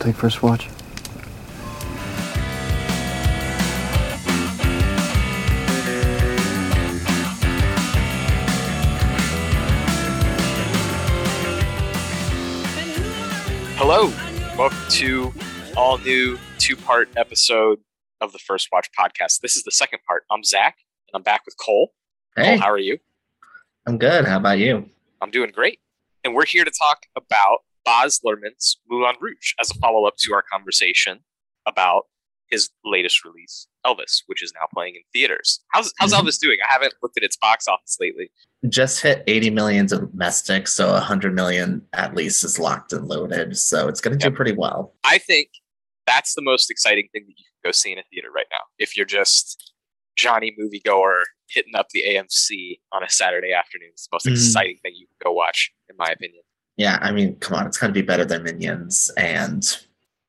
take first watch? Hello, welcome to all new two part episode of the First Watch podcast. This is the second part. I'm Zach, and I'm back with Cole. Hey, Cole, how are you? I'm good. How about you? I'm doing great. And we're here to talk about Baz Luhrmann's Moulin Rouge as a follow up to our conversation about his latest release, Elvis, which is now playing in theaters. How's, how's Mhm. Elvis doing? I haven't looked at its box office lately. Just hit 80 million domestic, so 100 million at least is locked and loaded. So it's going to Yep. do pretty well. I think that's the most exciting thing that you can go see in a theater right now. If you're just Johnny moviegoer hitting up the AMC on a Saturday afternoon, it's the most Mhm. exciting thing you can go watch, in my opinion. Yeah, I mean, come on, it's got to be better than Minions. And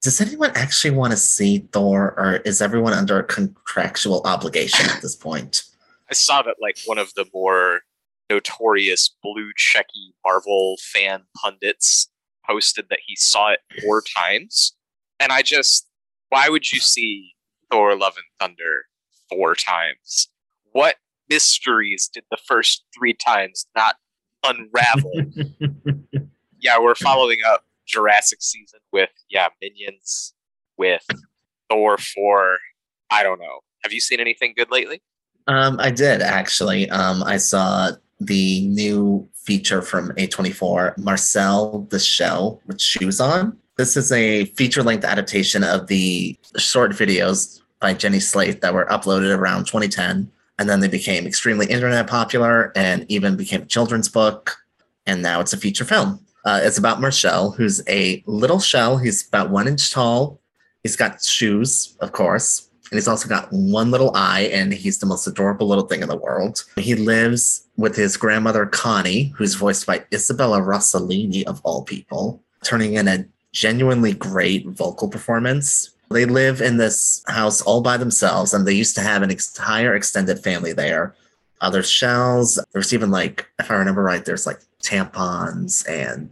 does anyone actually want to see Thor, or is everyone under a contractual obligation at this point? I saw that like one of the more notorious blue checky Marvel fan pundits posted that he saw it four times. And I just why would you see Thor Love and Thunder four times? What mysteries did the first three times not unravel? yeah, we're following up Jurassic season with yeah, Minions with Thor 4. I don't know. Have you seen anything good lately? Um, I did actually. Um, I saw the new feature from A24, Marcel the Shell with Shoes On. This is a feature length adaptation of the short videos by Jenny Slate that were uploaded around 2010. And then they became extremely internet popular and even became a children's book. And now it's a feature film. Uh, it's about Marcel, who's a little shell. He's about one inch tall. He's got shoes, of course, and he's also got one little eye, and he's the most adorable little thing in the world. He lives with his grandmother, Connie, who's voiced by Isabella Rossellini, of all people, turning in a genuinely great vocal performance. They live in this house all by themselves, and they used to have an entire extended family there. Other shells, there's even like, if I remember right, there's like tampons and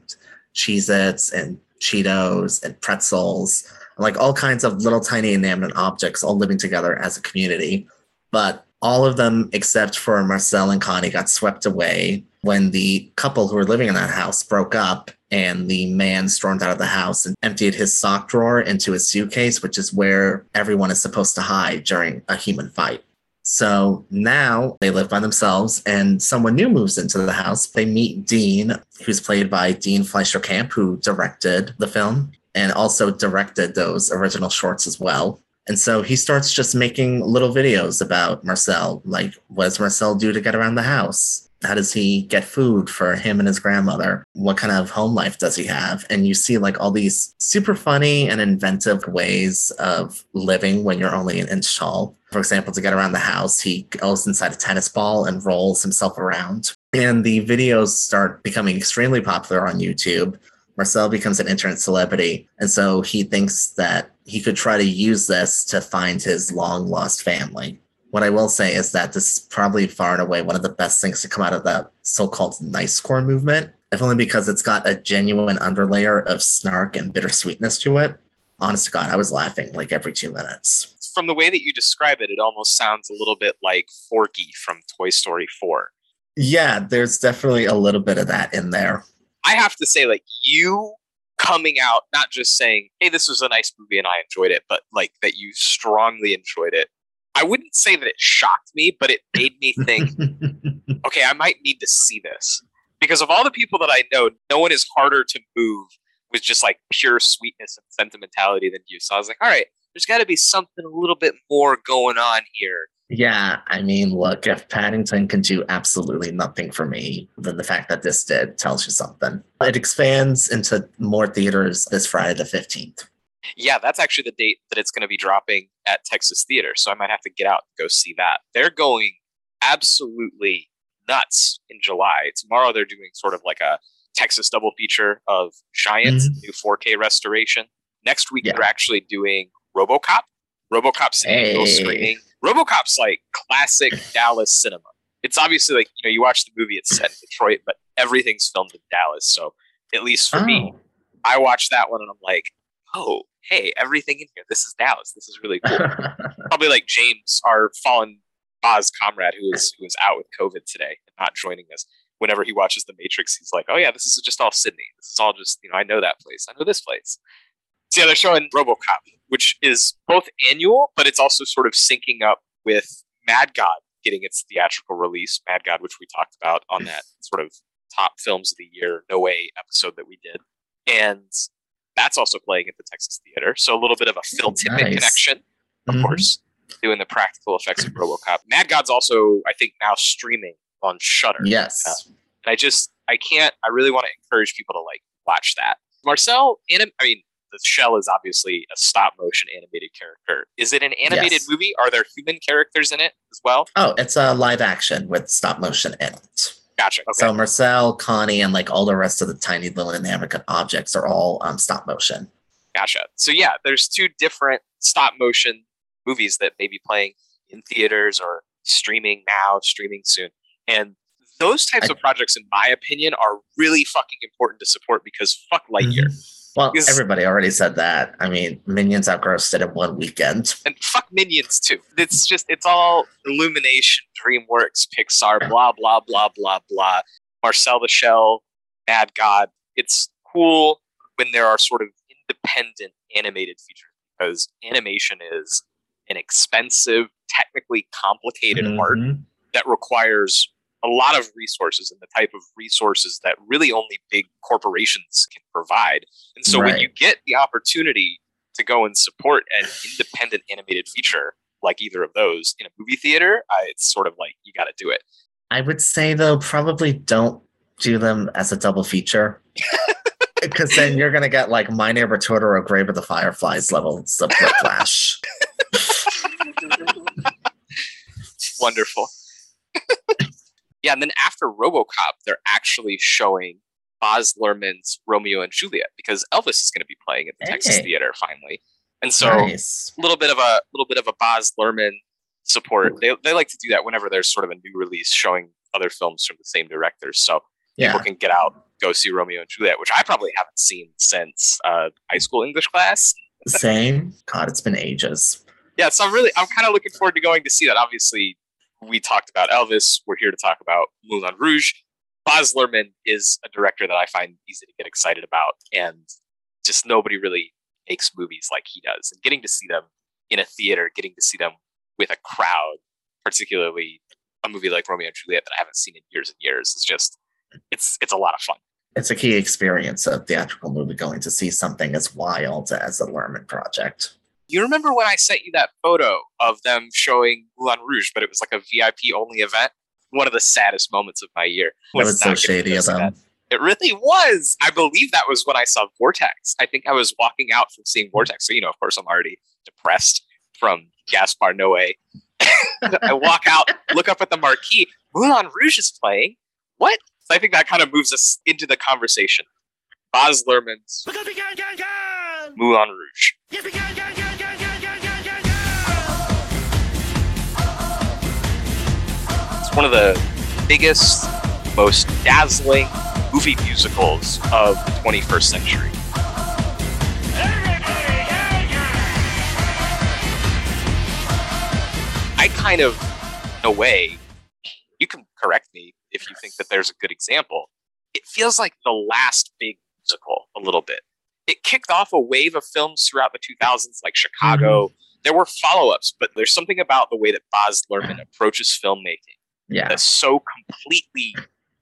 Cheez Its and Cheetos and pretzels like all kinds of little tiny inanimate objects all living together as a community. But all of them, except for Marcel and Connie, got swept away when the couple who were living in that house broke up and the man stormed out of the house and emptied his sock drawer into his suitcase, which is where everyone is supposed to hide during a human fight. So now they live by themselves, and someone new moves into the house. They meet Dean, who's played by Dean Fleischer Camp, who directed the film and also directed those original shorts as well. And so he starts just making little videos about Marcel, like what does Marcel do to get around the house? How does he get food for him and his grandmother? What kind of home life does he have? And you see like all these super funny and inventive ways of living when you're only an inch tall. For example, to get around the house, he goes inside a tennis ball and rolls himself around. And the videos start becoming extremely popular on YouTube. Marcel becomes an internet celebrity. And so he thinks that he could try to use this to find his long lost family. What I will say is that this is probably far and away one of the best things to come out of the so called nice core movement, if only because it's got a genuine underlayer of snark and bittersweetness to it. Honest to God, I was laughing like every two minutes. From the way that you describe it, it almost sounds a little bit like Forky from Toy Story 4. Yeah, there's definitely a little bit of that in there. I have to say, like, you coming out, not just saying, hey, this was a nice movie and I enjoyed it, but like that you strongly enjoyed it. I wouldn't say that it shocked me, but it made me think, okay, I might need to see this. Because of all the people that I know, no one is harder to move with just like pure sweetness and sentimentality than you. So I was like, all right, there's got to be something a little bit more going on here. Yeah, I mean, look, if Paddington can do absolutely nothing for me, then the fact that this did tells you something. It expands into more theaters this Friday the 15th. Yeah, that's actually the date that it's going to be dropping at Texas Theater. So I might have to get out and go see that. They're going absolutely nuts in July. Tomorrow they're doing sort of like a Texas double feature of Giant, Mhm. new 4K restoration. Next week Yeah. they're actually doing RoboCop. RoboCop's Hey. screening. RoboCop's like classic Dallas cinema. It's obviously like you know you watch the movie, it's set in Detroit, but everything's filmed in Dallas. So at least for me, Oh, I watched that one and I'm like, oh, hey, everything in here, this is Dallas. This is really cool. Probably like James, our fallen Oz comrade who is who is out with COVID today and not joining us. Whenever he watches The Matrix, he's like, "Oh yeah, this is just all Sydney. This is all just you know I know that place. I know this place." So yeah, they're showing RoboCop, which is both annual, but it's also sort of syncing up with Mad God getting its theatrical release. Mad God, which we talked about on that sort of top films of the year No Way episode that we did, and that's also playing at the Texas Theater. So a little bit of a Phil Tippett Nice. connection, of Mhm. course, doing the practical effects of RoboCop. Mad God's also, I think, now streaming on Shudder. Yes. And I just, I can't, I really want to encourage people to like watch that. Marcel, anim- I mean, the shell is obviously a stop motion animated character. Is it an animated Yes. movie? Are there human characters in it as well? Oh, it's a live action with stop motion in it. Gotcha. Okay. So Marcel, Connie, and like all the rest of the tiny little inanimate objects are all um, stop motion. Gotcha. So yeah, there's two different stop motion movies that may be playing in theaters or streaming now, streaming soon. And those types I- of projects, in my opinion, are really fucking important to support because fuck Lightyear Well, Is- everybody already said that. I mean, Minions outgrossed it in one weekend. and fuck Minions too. It's just it's all Illumination, DreamWorks, Pixar, blah blah blah blah blah. Marcel the Shell, Mad God. It's cool when there are sort of independent animated features because animation is an expensive, technically complicated art Mhm. that requires a lot of resources and the type of resources that really only big corporations can provide. And so when you get the opportunity to go and support an independent animated feature like either of those in a movie theater, uh, it's sort of like you got to do it. I would say though, probably don't do them as a double feature. Because then you're gonna get like My Neighbor Totoro, Grave of the Fireflies level of whiplash. Wonderful. yeah, and then after RoboCop, they're actually showing Baz Luhrmann's Romeo and Juliet because Elvis is going to be playing at the Texas Theater finally. And so nice. a little bit of a little bit of a Baz Luhrmann support. They, they like to do that whenever there's sort of a new release showing other films from the same directors. So Yeah. people can get out, go see Romeo and Juliet, which I probably haven't seen since uh, high school English class. Same. God, it's been ages. Yeah, so I'm really I'm kind of looking forward to going to see that. Obviously, we talked about Elvis. We're here to talk about Moulin Rouge. Baz Luhrmann is a director that I find easy to get excited about, and just nobody really makes movies like he does. And getting to see them in a theater, getting to see them with a crowd, particularly a movie like Romeo and Juliet that I haven't seen in years and years, is just it's it's a lot of fun. It's a key experience of theatrical movie going to see something as wild as the Luhrmann project. You remember when I sent you that photo of them showing Moulin Rouge, but it was like a VIP only event? One of the saddest moments of my year. That was so not getting to shady go of them. that. It really was. I believe that was when I saw Vortex. I think I was walking out from seeing Vortex. So, you know, of course, I'm already depressed from Gaspar Noé. I walk out, look up at the marquee. Moulin Rouge is playing. What? So I think that kind of moves us into the conversation. Baz Luhrmann's Moulin Rouge. One of the biggest, most dazzling movie musicals of the 21st century. I kind of, in a way, you can correct me if you think that there's a good example. It feels like the last big musical a little bit. It kicked off a wave of films throughout the 2000s, like Chicago. Mm-hmm. There were follow ups, but there's something about the way that Baz Luhrmann approaches filmmaking Yeah. that so completely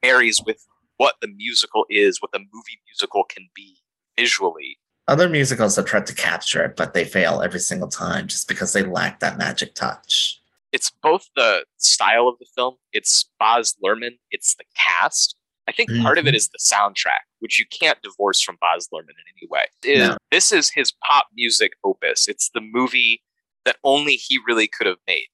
marries with what the musical is, what the movie musical can be visually. Other musicals have tried to capture it, but they fail every single time just because they lack that magic touch. It's both the style of the film, it's Baz Luhrmann, it's the cast. I think part of it mm-hmm. is the soundtrack, which you can't divorce from Baz Luhrmann in any way. Is- No. This is his pop music opus. It's the movie that only he really could have made.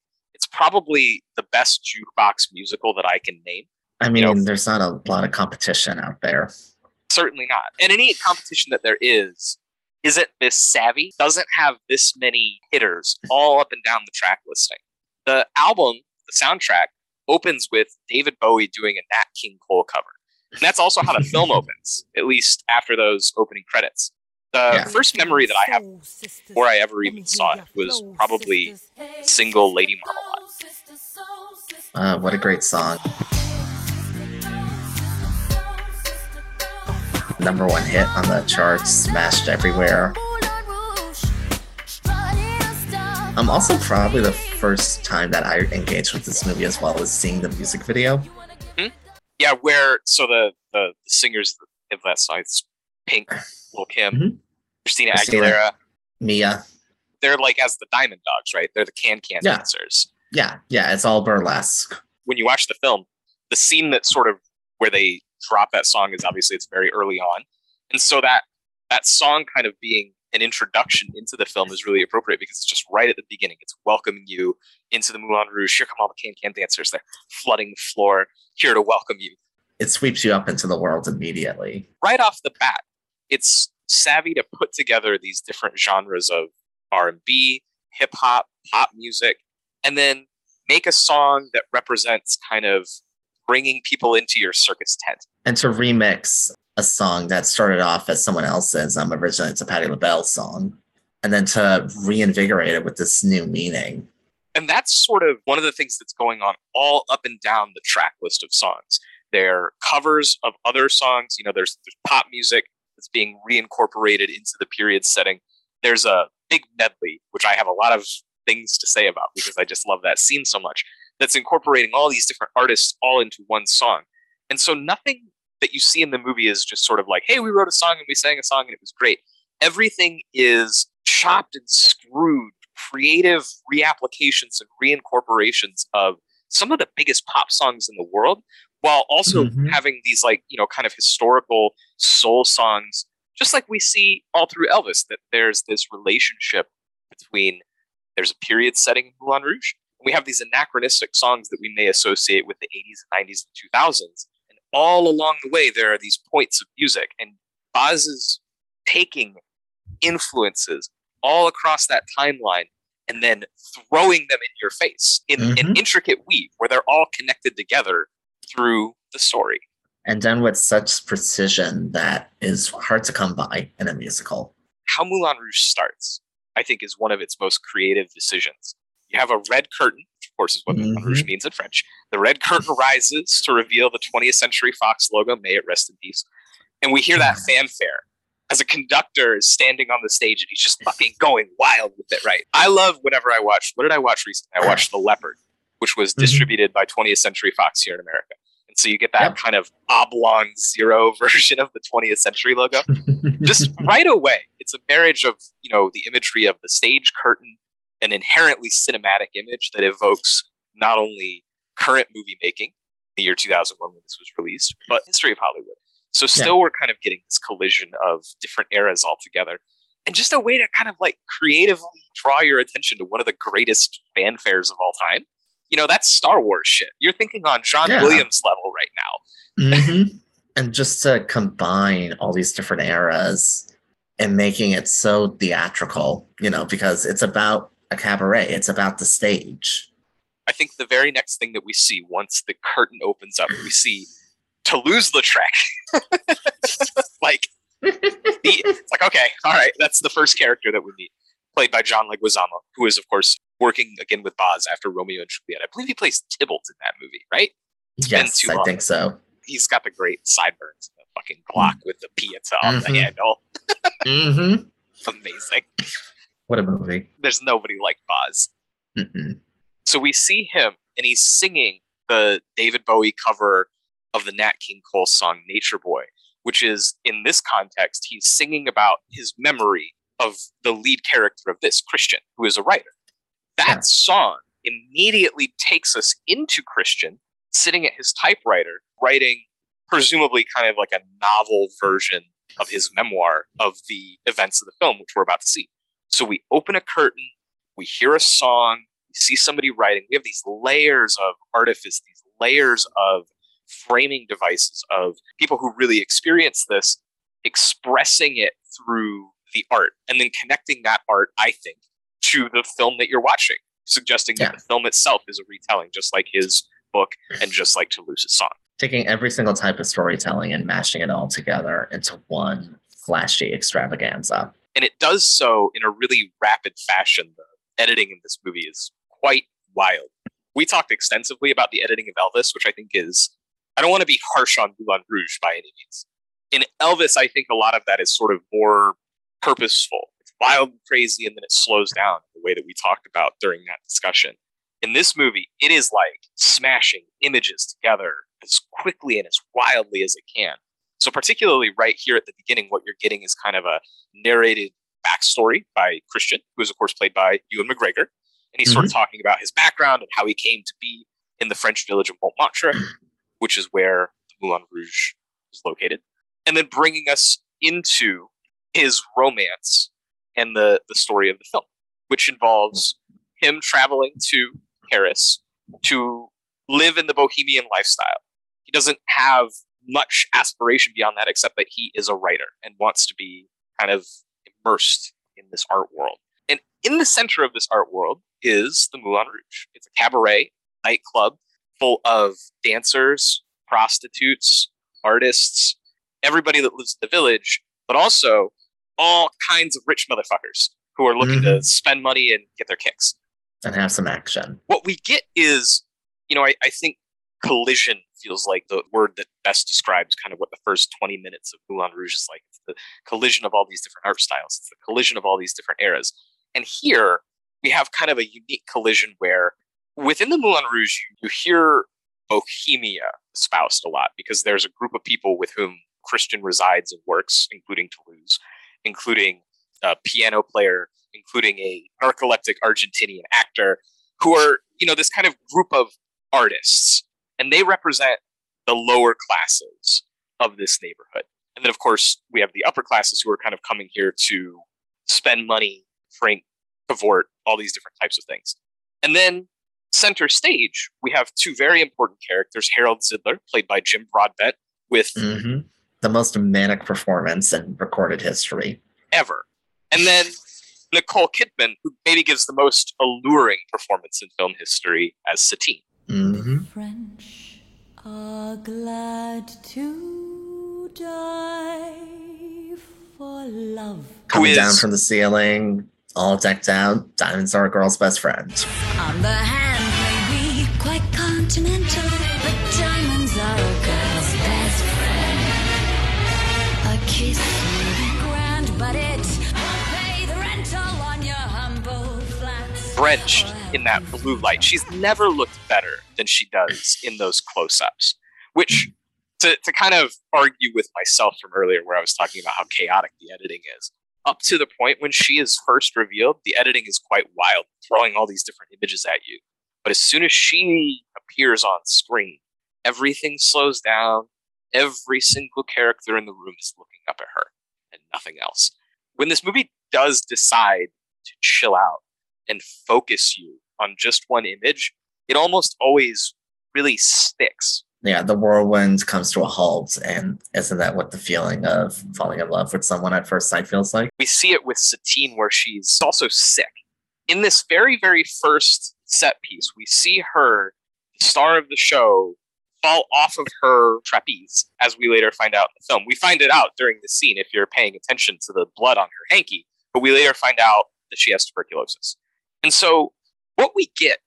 It's probably the best jukebox musical that I can name. I mean, know- there's not a lot of competition out there. certainly not. And any competition that there is isn't this savvy, doesn't have this many hitters all up and down the track listing. The album, the soundtrack, opens with David Bowie doing a Nat King Cole cover. And that's also how the film opens, at least after those opening credits. The Yeah. first memory that I have before I ever even saw it was probably single Lady Marmalade. Uh, what a great song. Number one hit on the charts, smashed everywhere. I'm also probably the first time that I engaged with this movie as well as seeing the music video. Yeah, where so the the, the singers of that song, it's Pink, Lil Kim, Mhm. Christina Christina. Aguilera. Mya. They're like as the Diamond Dogs, right? They're the can can Yeah. dancers. Yeah, yeah, it's all burlesque. When you watch the film, the scene that sort of where they drop that song is obviously it's very early on, and so that that song kind of being an introduction into the film is really appropriate because it's just right at the beginning. It's welcoming you into the Moulin Rouge. Here come all the can can dancers. They're flooding the floor here to welcome you. It sweeps you up into the world immediately. right off the bat, it's savvy to put together these different genres of R&B, hip hop, pop music, and then make a song that represents kind of bringing people into your circus tent. And to remix a song that started off as someone else's, um, originally it's a Patti LaBelle song, and then to reinvigorate it with this new meaning. And that's sort of one of the things that's going on all up and down the track list of songs. They're covers of other songs. You know, there's, there's pop music that's being reincorporated into the period setting. There's a big medley, which I have a lot of things to say about because I just love that scene so much, that's incorporating all these different artists all into one song. And so nothing that you see in the movie is just sort of like, hey, we wrote a song and we sang a song and it was great. Everything is chopped and screwed, creative reapplications and reincorporations of some of the biggest pop songs in the world, while also Mhm. having these like, you know, kind of historical soul songs, just like we see all through Elvis, that there's this relationship between there's a period setting in Moulin Rouge. And we have these anachronistic songs that we may associate with the 80s, 90s, and 2000s. And all along the way, there are these points of music. And Baz is taking influences all across that timeline and then throwing them in your face in an Mhm. intricate weave where they're all connected together through the story. And done with such precision that is hard to come by in a musical. How Moulin Rouge starts, I think, is one of its most creative decisions. You have a red curtain, which of course is what Moulin Rouge means in French. The red curtain rises to reveal the 20th Century Fox logo, may it rest in peace. And we hear that fanfare as a conductor is standing on the stage and he's just fucking going wild with it, right? I love whenever I watch, what did I watch recently? I watched The Leopard, which was Mhm. distributed by 20th Century Fox here in America. So you get that Yep. kind of oblong zero version of the 20th Century logo. Just right away it's a marriage of you know the imagery of the stage curtain an inherently cinematic image that evokes not only current movie making the year 2001 when this was released but history of hollywood. So still we're kind of getting this collision of different eras all together and just a way to kind of like creatively draw your attention to one of the greatest fanfares of all time you know that's star wars shit you're thinking on john Yeah. williams level right now Mhm. And just to combine all these different eras and making it so theatrical, you know, because it's about a cabaret, it's about the stage. I think the very next thing that we see once the curtain opens up, we see Toulouse-Lautrec. like, the, it's like okay, all right, that's the first character that we meet, played by John Leguizamo, who is of course working again with Baz after Romeo and Juliet. I believe he plays Tybalt in that movie, right? been Yes, too I long. think so. He's got the great sideburns, and the fucking Glock with the pizza on the Mhm. handle. hmm Amazing. What a movie. There's nobody like Baz. Mm-mm. So we see him and he's singing the David Bowie cover of the Nat King Cole song Nature Boy, which is in this context, he's singing about his memory of the lead character of this, Christian, who is a writer. That song immediately takes us into Christian sitting at his typewriter, writing presumably kind of like a novel version of his memoir of the events of the film, which we're about to see. So we open a curtain, we hear a song, we see somebody writing. We have these layers of artifice, these layers of framing devices of people who really experience this, expressing it through the art, and then connecting that art, I think, to the film that you're watching, suggesting that the film itself is a retelling, just like his book and mm. just like Toulouse's song. Taking every single type of storytelling and mashing it all together into one flashy extravaganza. And it does so in a really rapid fashion. The editing in this movie is quite wild. We talked extensively about the editing of Elvis, which I think is, I don't want to be harsh on Moulin Rouge by any means. In Elvis, I think a lot of that is sort of more purposeful. Wild and crazy, and then it slows down the way that we talked about during that discussion. In this movie, it is like smashing images together as quickly and as wildly as it can. So, particularly right here at the beginning, what you're getting is kind of a narrated backstory by Christian, who is, of course, played by Ewan McGregor. And he's mm-hmm. sort of mm-hmm. talking about his background and how he came to be in the French village of Montmartre, which is where the Moulin Rouge is located. And then bringing us into his romance and the, the story of the film, which involves him traveling to Paris to live in the bohemian lifestyle. He doesn't have much aspiration beyond that, except that he is a writer and wants to be kind of immersed in this art world. And in the center of this art world is the Moulin Rouge. It's a cabaret nightclub full of dancers, prostitutes, artists, everybody that lives in the village, but also all kinds of rich motherfuckers who are looking mm-hmm. to spend money and get their kicks and have some action. What we get is, you know, I, I think collision feels like the word that best describes kind of what the first 20 minutes of Moulin Rouge is like. It's the collision of all these different art styles, it's the collision of all these different eras. And here we have kind of a unique collision where within the Moulin Rouge, you, you hear Bohemia espoused a lot because there's a group of people with whom Christian resides and works, including Toulouse, including a piano player, including a narcoleptic Argentinian actor, who are, you know, this kind of group of artists and they represent the lower classes of this neighborhood. And then, of course, we have the upper classes who are kind of coming here to spend money, drink, cavort, all these different types of things. And then, center stage, we have two very important characters Harold Zidler, played by Jim Broadbent, with mm-hmm. The most manic performance in recorded history ever. And then Nicole Kidman, who maybe gives the most alluring performance in film history as Satine. Mm-hmm. French are glad to die for love. Coming is, down from the ceiling, all decked out, diamonds are a girl's best friend. On the hand may be quite continental, Drenched in that blue light. She's never looked better than she does in those close ups, which to, to kind of argue with myself from earlier, where I was talking about how chaotic the editing is, up to the point when she is first revealed, the editing is quite wild, throwing all these different images at you. But as soon as she appears on screen, everything slows down. Every single character in the room is looking up at her and nothing else. When this movie does decide to chill out and focus you on just one image, it almost always really sticks. Yeah, the whirlwind comes to a halt. And isn't that what the feeling of falling in love with someone at first sight feels like? We see it with Satine, where she's also sick. In this very, very first set piece, we see her, the star of the show, fall off of her trapeze, as we later find out in the film. We find it out during the scene if you're paying attention to the blood on her hanky, but we later find out that she has tuberculosis. And so what we get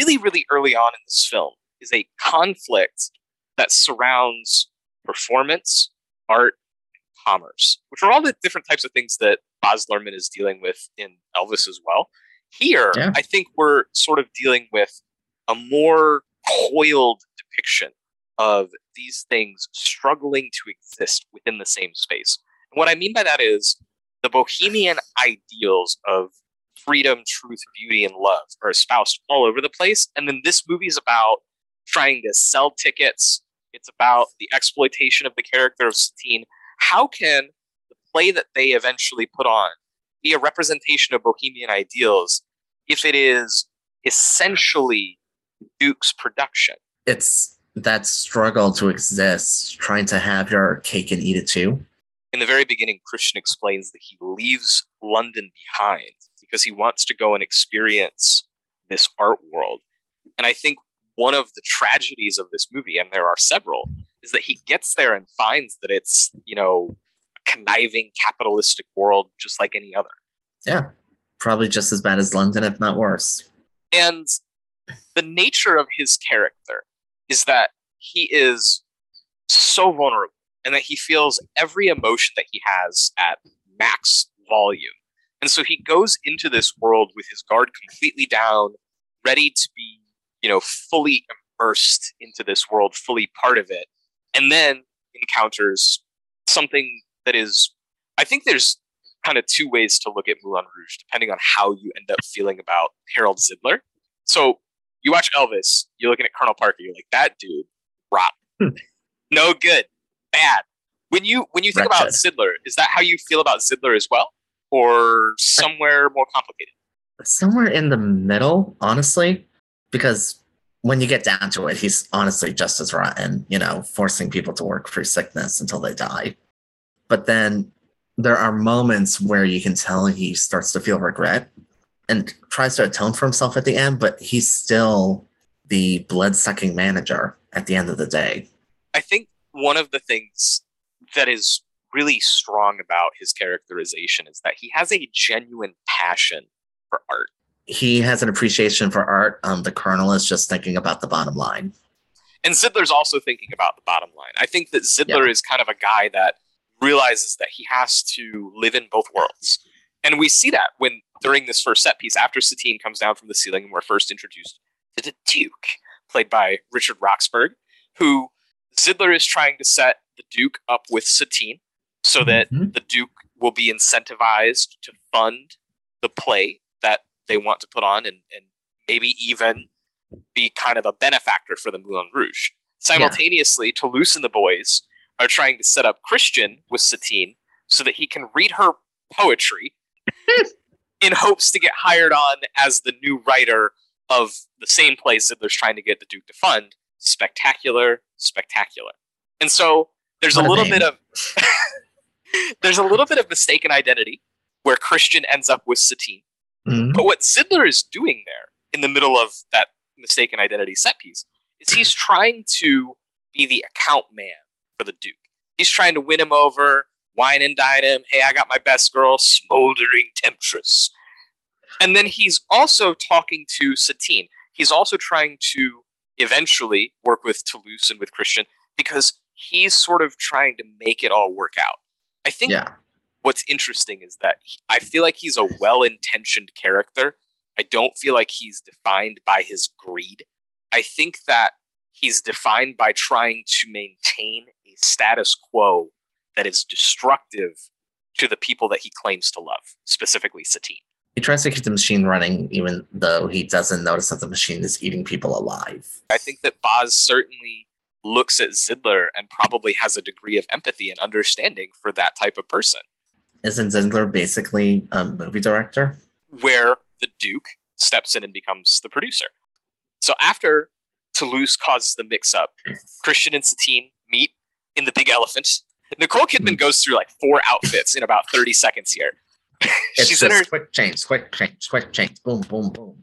really, really early on in this film is a conflict that surrounds performance, art, and commerce, which are all the different types of things that Baz Luhrmann is dealing with in Elvis as well. Here, yeah. I think we're sort of dealing with a more coiled depiction of these things struggling to exist within the same space. And what I mean by that is the bohemian ideals of freedom, truth, beauty, and love are espoused all over the place. And then this movie is about trying to sell tickets. It's about the exploitation of the character of Satine. How can the play that they eventually put on be a representation of bohemian ideals if it is essentially Duke's production? It's that struggle to exist, trying to have your cake and eat it too. In the very beginning, Christian explains that he leaves London behind because he wants to go and experience this art world. And I think one of the tragedies of this movie, and there are several, is that he gets there and finds that it's, you know, a conniving capitalistic world just like any other. Yeah. Probably just as bad as London, if not worse. And the nature of his character is that he is so vulnerable and that he feels every emotion that he has at max volume. And so he goes into this world with his guard completely down, ready to be, you know, fully immersed into this world, fully part of it, and then encounters something that is, I think there's kind of two ways to look at Moulin Rouge, depending on how you end up feeling about Harold Zidler. So you watch Elvis, you're looking at Colonel Parker, you're like, that dude, rot. Hmm. no good, bad. When you when you think about. Zidler, is that how you feel about Zidler as well? Or somewhere more complicated? Somewhere in the middle, honestly, because when you get down to it, he's honestly just as rotten, you know, forcing people to work through sickness until they die. But then there are moments where you can tell he starts to feel regret and tries to atone for himself at the end, but he's still the blood sucking manager at the end of the day. I think one of the things that is really strong about his characterization is that he has a genuine passion for art. He has an appreciation for art. Um, the colonel is just thinking about the bottom line. And Zidler's also thinking about the bottom line. I think that Zidler is kind of a guy that realizes that he has to live in both worlds. And we see that when during this first set piece, after Satine comes down from the ceiling and we're first introduced to the Duke, played by Richard Roxburgh, who Zidler is trying to set the Duke up with Satine so that Mhm. the Duke will be incentivized to fund the play that they want to put on and, and maybe even be kind of a benefactor for the Moulin Rouge. Simultaneously, Toulouse and the boys are trying to set up Christian with Satine so that he can read her poetry in hopes to get hired on as the new writer of the same play Zidler's trying to get the Duke to fund. Spectacular, spectacular. And so there's What a a little name. bit of there's a little bit of mistaken identity where Christian ends up with Satine. Mhm. But what Zidler is doing there in the middle of that mistaken identity set piece is he's trying to be the account man for the Duke. He's trying to win him over, wine and dine him. Hey, I got my best girl, smoldering temptress. And then he's also talking to Satine. He's also trying to eventually work with Toulouse and with Christian because he's sort of trying to make it all work out. I think Yeah. what's interesting is that he- I feel like he's a well intentioned character. I don't feel like he's defined by his greed. I think that he's defined by trying to maintain a status quo that is destructive to the people that he claims to love, specifically Satine. He tries to keep the machine running, even though he doesn't notice that the machine is eating people alive. I think that Baz certainly looks at Zidler and probably has a degree of empathy and understanding for that type of person. Isn't Zidler basically a movie director? where the Duke steps in and becomes the producer. So after Toulouse causes the mix up, Christian and Satine meet in the Big Elephant. Nicole Kidman goes through like four outfits in about 30 seconds here. It's she's in her quick change, quick change, quick change, boom, boom, boom.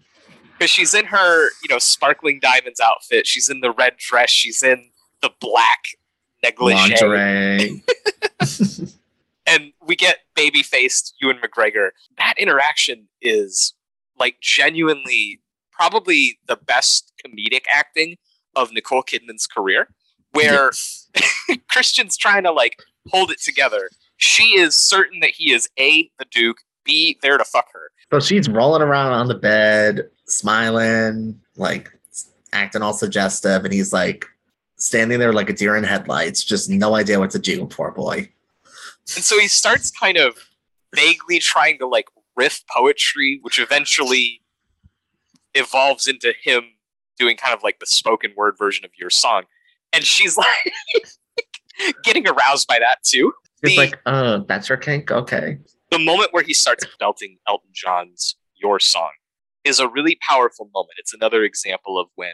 Because she's in her, you know, sparkling diamonds outfit. She's in the red dress. She's in the black negligee. And we get baby faced Ewan McGregor. That interaction is like genuinely probably the best comedic acting of Nicole Kidman's career, where Christian's trying to like hold it together. She is certain that he is A, the Duke, B, there to fuck her. So she's rolling around on the bed, smiling, like acting all suggestive, and he's like standing there like a deer in headlights, just no idea what to do, poor boy. And so he starts kind of vaguely trying to like riff poetry, which eventually evolves into him doing kind of like the spoken word version of your song. And she's like getting aroused by that too. He's The- like, oh, that's your kink? Okay. The moment where he starts belting Elton John's Your Song is a really powerful moment. It's another example of when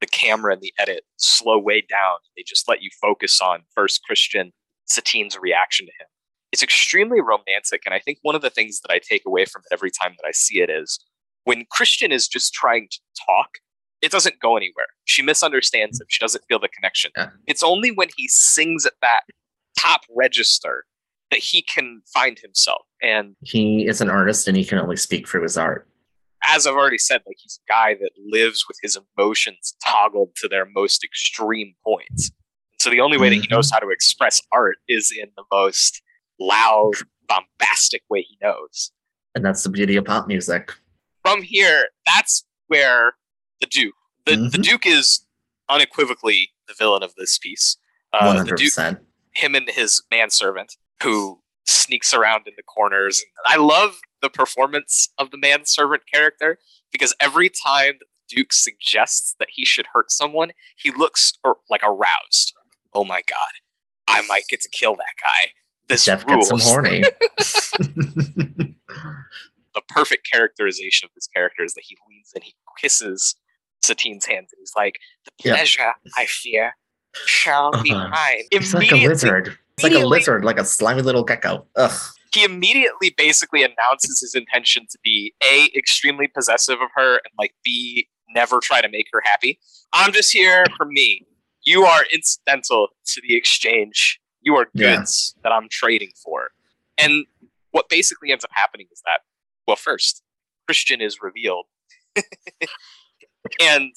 the camera and the edit slow way down. They just let you focus on first Christian Satine's reaction to him. It's extremely romantic. And I think one of the things that I take away from it every time that I see it is when Christian is just trying to talk, it doesn't go anywhere. She misunderstands him. She doesn't feel the connection. Yeah. It's only when he sings at that top register that he can find himself. And He is an artist and he can only speak through his art. as I've already said, like he's a guy that lives with his emotions toggled to their most extreme points. So the only way that he knows how to express art is in the most loud, bombastic way he knows. And that's the beauty of pop music. From here, that's where the Duke, the, the Mhm. Duke is unequivocally the villain of this piece. Uh, the Duke 100%. him and his manservant who sneaks around in the corners. And I love the performance of the manservant character because every time Duke suggests that he should hurt someone, he looks or, like aroused. Oh my god, I might get to kill that guy. This Jeff rules. gets him horny. The perfect characterization of this character is that he leans and he kisses Satine's hands and he's like, "The pleasure I fear shall be Uh-huh. mine." It's like a lizard. It's like a lizard, like a slimy little gecko. Ugh. he immediately basically announces his intention to be a extremely possessive of her and like b never try to make her happy i'm just here for me you are incidental to the exchange you are Yeah. goods that i'm trading for and what basically ends up happening is that well first christian is revealed and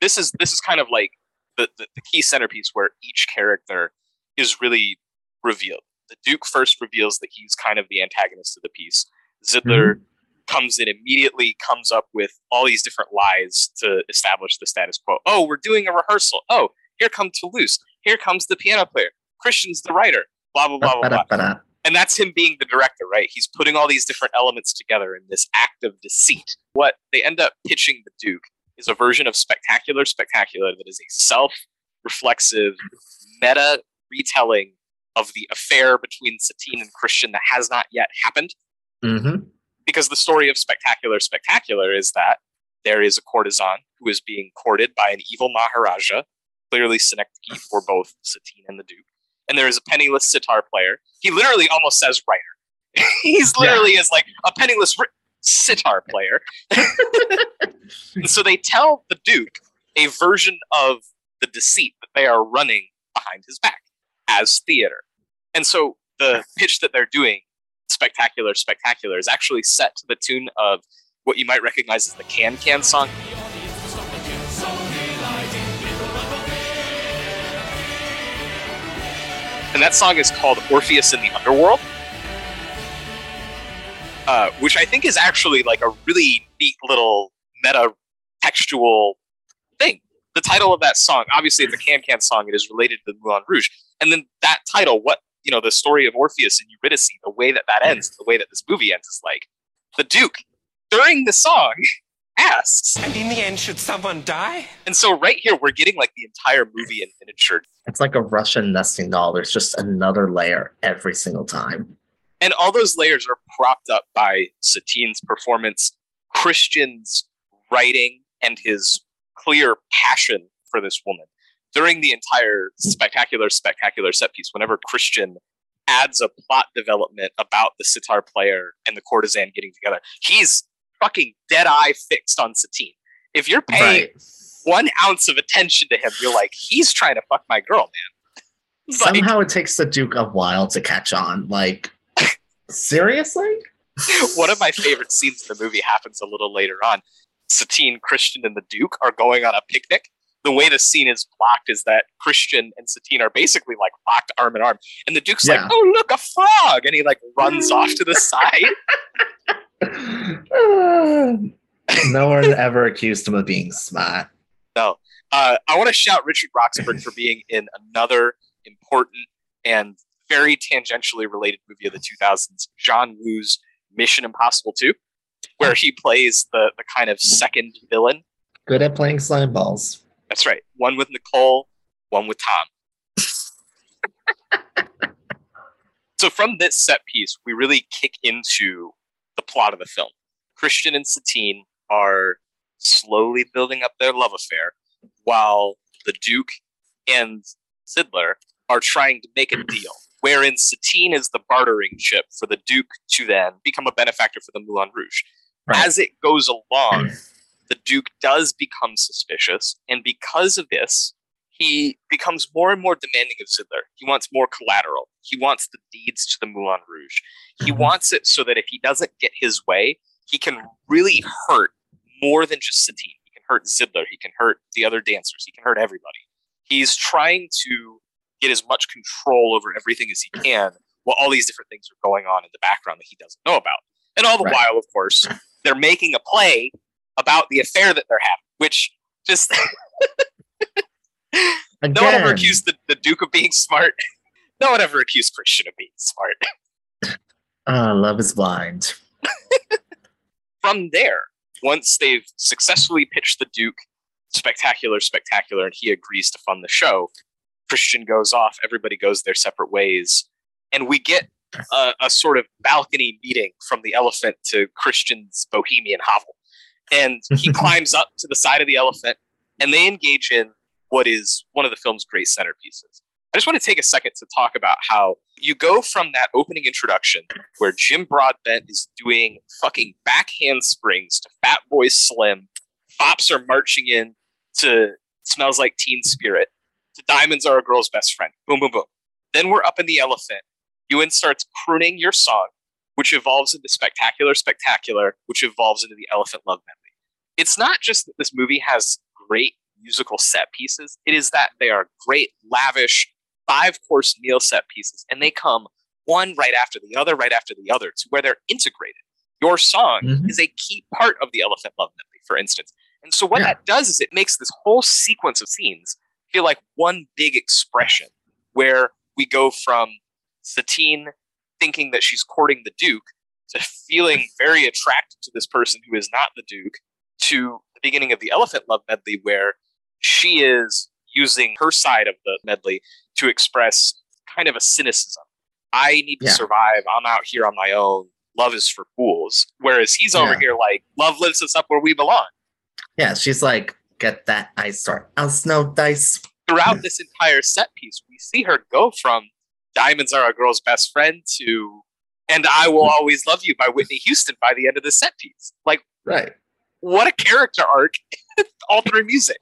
this is this is kind of like the, the, the key centerpiece where each character is really revealed the Duke first reveals that he's kind of the antagonist of the piece. Zidler mm-hmm. comes in immediately, comes up with all these different lies to establish the status quo. Oh, we're doing a rehearsal. Oh, here comes Toulouse. Here comes the piano player. Christian's the writer. Blah blah blah blah blah. And that's him being the director, right? He's putting all these different elements together in this act of deceit. What they end up pitching the Duke is a version of Spectacular Spectacular that is a self reflexive, meta retelling of the affair between Satine and Christian that has not yet happened. Mhm. Because the story of Spectacular Spectacular is that there is a courtesan who is being courted by an evil Maharaja, clearly synecdoche for both Satine and the Duke. And there is a penniless sitar player. He literally almost says writer. He's Yeah. literally is like a penniless ri- sitar player. so they tell the Duke a version of the deceit that they are running behind his back as theater. And so the pitch that they're doing, Spectacular Spectacular, is actually set to the tune of what you might recognize as the Can Can song. And that song is called Orpheus in the Underworld. Uh, which I think is actually like a really neat little meta textual thing. The title of that song, obviously, it's a Can Can song. It is related to the Moulin Rouge, and then that title, what you know, the story of Orpheus and Eurydice, the way that that ends, the way that this movie ends, is like the Duke during the song asks, And in the end, should someone die? and so right here we're getting like the entire movie in miniature It's like a Russian nesting doll. There's just another layer every single time. and all those layers are propped up by Satine's performance, Christian's writing, and his clear passion for this woman. During the entire spectacular, spectacular set piece, whenever Christian adds a plot development about the sitar player and the courtesan getting together, he's fucking dead eye fixed on Satine. If you're paying Right. one ounce of attention to him, you're like, he's trying to fuck my girl, man. Like- Somehow it takes the Duke a while to catch on. Like, seriously? one of my favorite scenes in the movie happens a little later on. Satine, Christian, and the Duke are going on a picnic. The way the scene is blocked is that Christian and Satine are basically like locked arm in arm, and the Duke's Yeah. like, "Oh, look, a frog!" and he like runs off to the side. no one ever accused him of being smart. No, uh, I want to shout Richard Roxburgh for being in another important and very tangentially related movie of the 2000s, John Woo's Mission Impossible 2, where ah. he plays the the kind of second villain Good at playing slime balls. That's right. One with Nicole, one with Tom. so from this set piece, we really kick into the plot of the film. Christian and Satine are slowly building up their love affair, while the Duke and Zidler are trying to make a deal, wherein Satine is the bartering chip for the Duke to then become a benefactor for the Moulin Rouge. Right. As it goes along, the Duke does become suspicious, and because of this, he becomes more and more demanding of Zidler. He wants more collateral. He wants the deeds to the Moulin Rouge. He Mhm. wants it so that if he doesn't get his way, he can really hurt more than just Satine. He can hurt Zidler. He can hurt the other dancers. He can hurt everybody. He's trying to get as much control over everything as he can while all these different things are going on in the background that he doesn't know about. And all the Right. while, of course, they're making a play about the affair that they're having, which just Again, no one ever accused the, the Duke of being smart. No one ever accused Christian of being smart. uh, love is blind. From there, once they've successfully pitched the Duke spectacular, spectacular, and he agrees to fund the show, Christian goes off, everybody goes their separate ways, and we get a, a sort of balcony meeting from the elephant to Christian's bohemian hovel. And he climbs up to the side of the elephant, and they engage in what is one of the film's great centerpieces. I just want to take a second to talk about how you go from that opening introduction where Jim Broadbent is doing fucking backhand springs to Fatboy Slim, Fops are marching in to Smells Like Teen Spirit, to Diamonds Are a Girl's Best Friend. Boom, boom, boom. Then we're up in the elephant. Ewan starts crooning your song, which evolves into Spectacular, Spectacular, which evolves into the Elephant Love Medley. It's not just that this movie has great musical set pieces, it is that they are great, lavish, five course meal set pieces, and they come one right after the other, right after the other, to where they're integrated. Your song Mhm. is a key part of the Elephant Love Medley, for instance. And so what Yeah. that does is it makes this whole sequence of scenes feel like one big expression where we go from Satine thinking that she's courting the Duke to feeling very attracted to this person who is not the Duke to the beginning of the Elephant Love Medley where she is using her side of the medley to express kind of a cynicism. I need to Yeah. survive. I'm out here on my own. Love is for fools. Whereas he's over Yeah. here like, love lifts us up where we belong. Yeah, she's like, get that ice. I'll snow dice. Throughout this entire set piece, we see her go from Diamonds Are a Girl's Best Friend to And I Will Always Love You by Whitney Houston by the end of the set piece. Like, Right. what a character arc all through music.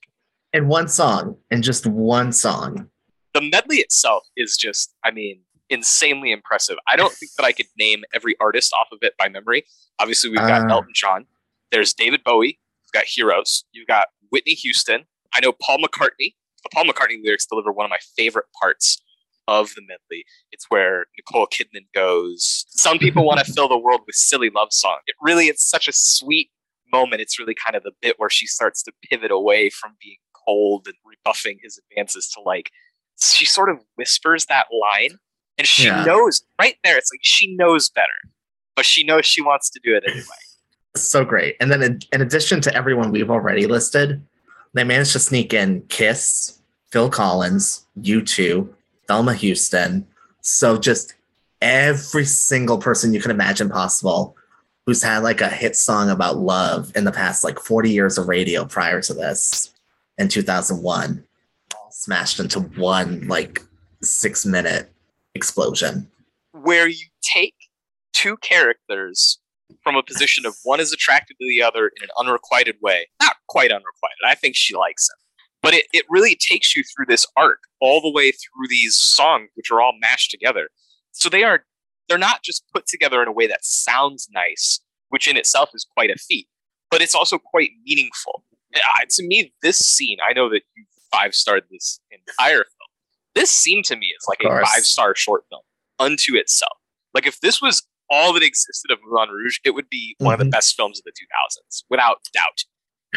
And one song, and just one song. the medley itself is just, I mean, insanely impressive. I don't think that I could name every artist off of it by memory. Obviously, we've got Uh. Elton John. There's David Bowie. You've got Heroes. You've got Whitney Houston. I know Paul McCartney. The Paul McCartney lyrics deliver one of my favorite parts of the medley. It's where Nicole Kidman goes, Some people want to fill the world with silly love song. It really, it's such a sweet moment. It's really kind of the bit where she starts to pivot away from being cold and rebuffing his advances to like, she sort of whispers that line and she Yeah. knows right there. It's like she knows better, but she knows she wants to do it anyway. So great. And then in, in addition to everyone we've already listed, they managed to sneak in Kiss, Phil Collins, U2, Thelma Houston. So just every single person you can imagine possible who's had like a hit song about love in the past like 40 years of radio prior to this in 2001 all smashed into one like six minute explosion. Where you take two characters from a position of one is attracted to the other in an unrequited way. Not quite unrequited. I think she likes him. But it, it really takes you through this arc all the way through these songs, which are all mashed together. So they are they're not just put together in a way that sounds nice, which in itself is quite a feat, but it's also quite meaningful. Uh, to me, this scene, I know that you five starred this entire film. This scene to me is like a five star short film unto itself. Like if this was all that existed of Moulin Rouge, it would be one of the Mhm. best films of the 2000s, without doubt,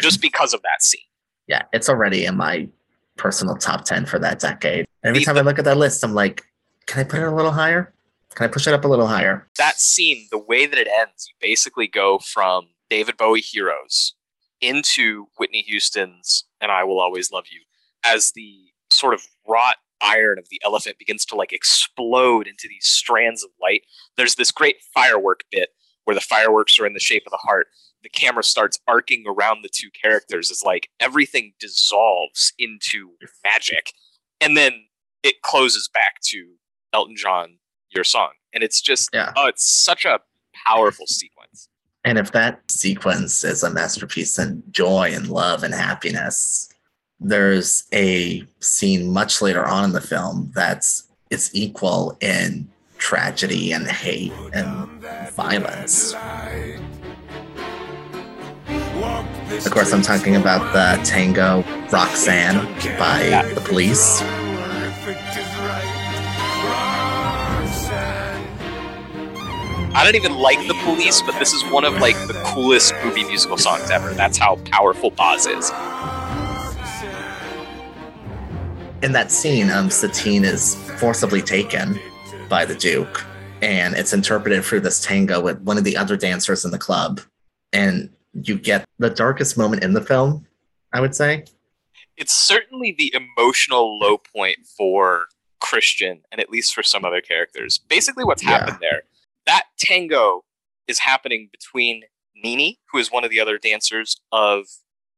just because of that scene. Yeah, it's already in my personal top 10 for that decade. Every time I look at that list, I'm like, can I put it a little higher? Can I push it up a little higher? that scene, the way that it ends, you basically go from David Bowie Heroes into Whitney Houston's And I Will Always Love You as the sort of wrought iron of the elephant begins to like explode into these strands of light. There's this great firework bit where the fireworks are in the shape of the heart. The camera starts arcing around the two characters as like everything dissolves into magic. And then it closes back to Elton John, your song. And it's just Yeah. oh, it's such a powerful sequence. And if that sequence is a masterpiece in joy and love and happiness, there's a scene much later on in the film that's it's equal in tragedy and hate and violence. Of course, I'm talking about the Tango Roxanne by the police. I don't even like the police, but this is one of like the coolest movie musical songs ever. That's how powerful Baz is. In that scene, um, Satine is forcibly taken by the Duke, and it's interpreted through this tango with one of the other dancers in the club. And you get the darkest moment in the film, I would say. It's certainly the emotional low point for Christian, and at least for some other characters. Basically, what's Yeah. happened there, that tango is happening between Nini, who is one of the other dancers of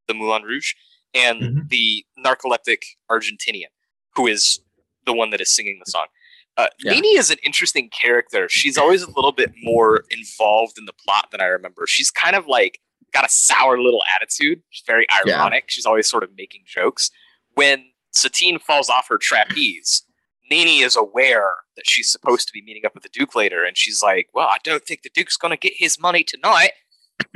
the Moulin Rouge, and Mhm. the narcoleptic Argentinian, who is the one that is singing the song. Uh, Yeah. Nini is an interesting character. She's always a little bit more involved in the plot than I remember. She's kind of like got a sour little attitude. She's very Yeah. ironic. She's always sort of making jokes. When Satine falls off her trapeze, Nini is aware that she's supposed to be meeting up with the Duke later, and she's like, "Well, I don't think the Duke's gonna get his money tonight,"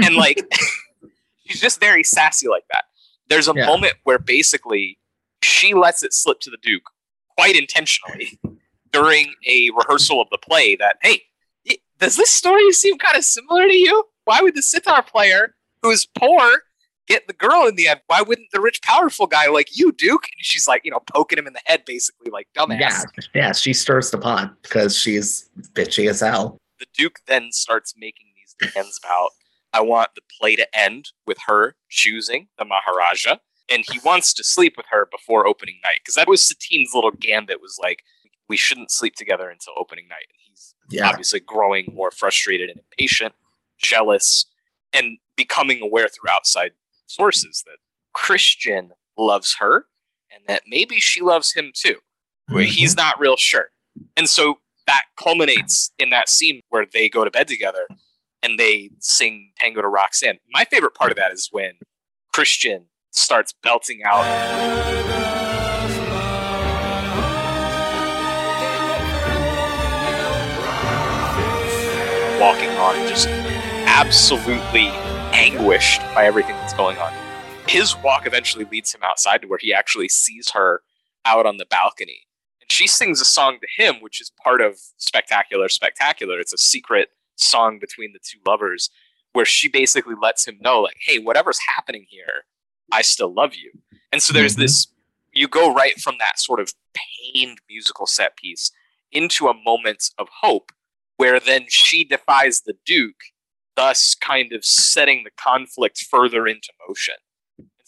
and like, she's just very sassy like that. There's a Yeah. moment where basically she lets it slip to the Duke quite intentionally during a rehearsal of the play that, hey, does this story seem kind of similar to you? Why would the sitar player who's poor get the girl in the end? Why wouldn't the rich, powerful guy like you, Duke? And she's like, you know, poking him in the head, basically, like dumbass. Yeah, yeah, she stirs the pot because she's bitchy as hell. the Duke then starts making these demands about I want the play to end with her choosing the Maharaja, and he wants to sleep with her before opening night because that was Satine's little gambit was like we shouldn't sleep together until opening night. And he's Yeah, obviously growing more frustrated and impatient, jealous, and becoming aware through outside sources that Christian loves her and that maybe she loves him too Mhm. he's not real sure. And so that culminates in that scene where they go to bed together and they sing Tango to Roxanne. My favorite part of that is when Christian starts belting out walking on and just absolutely anguished by everything that's going on. His walk eventually leads him outside to where he actually sees her out on the balcony. And she sings a song to him, which is part of Spectacular Spectacular. It's a secret song between the two lovers where she basically lets him know, like, hey, whatever's happening here, I still love you. And so there's Mhm. this, you go right from that sort of pained musical set piece into a moment of hope where then she defies the Duke, thus kind of setting the conflict further into motion.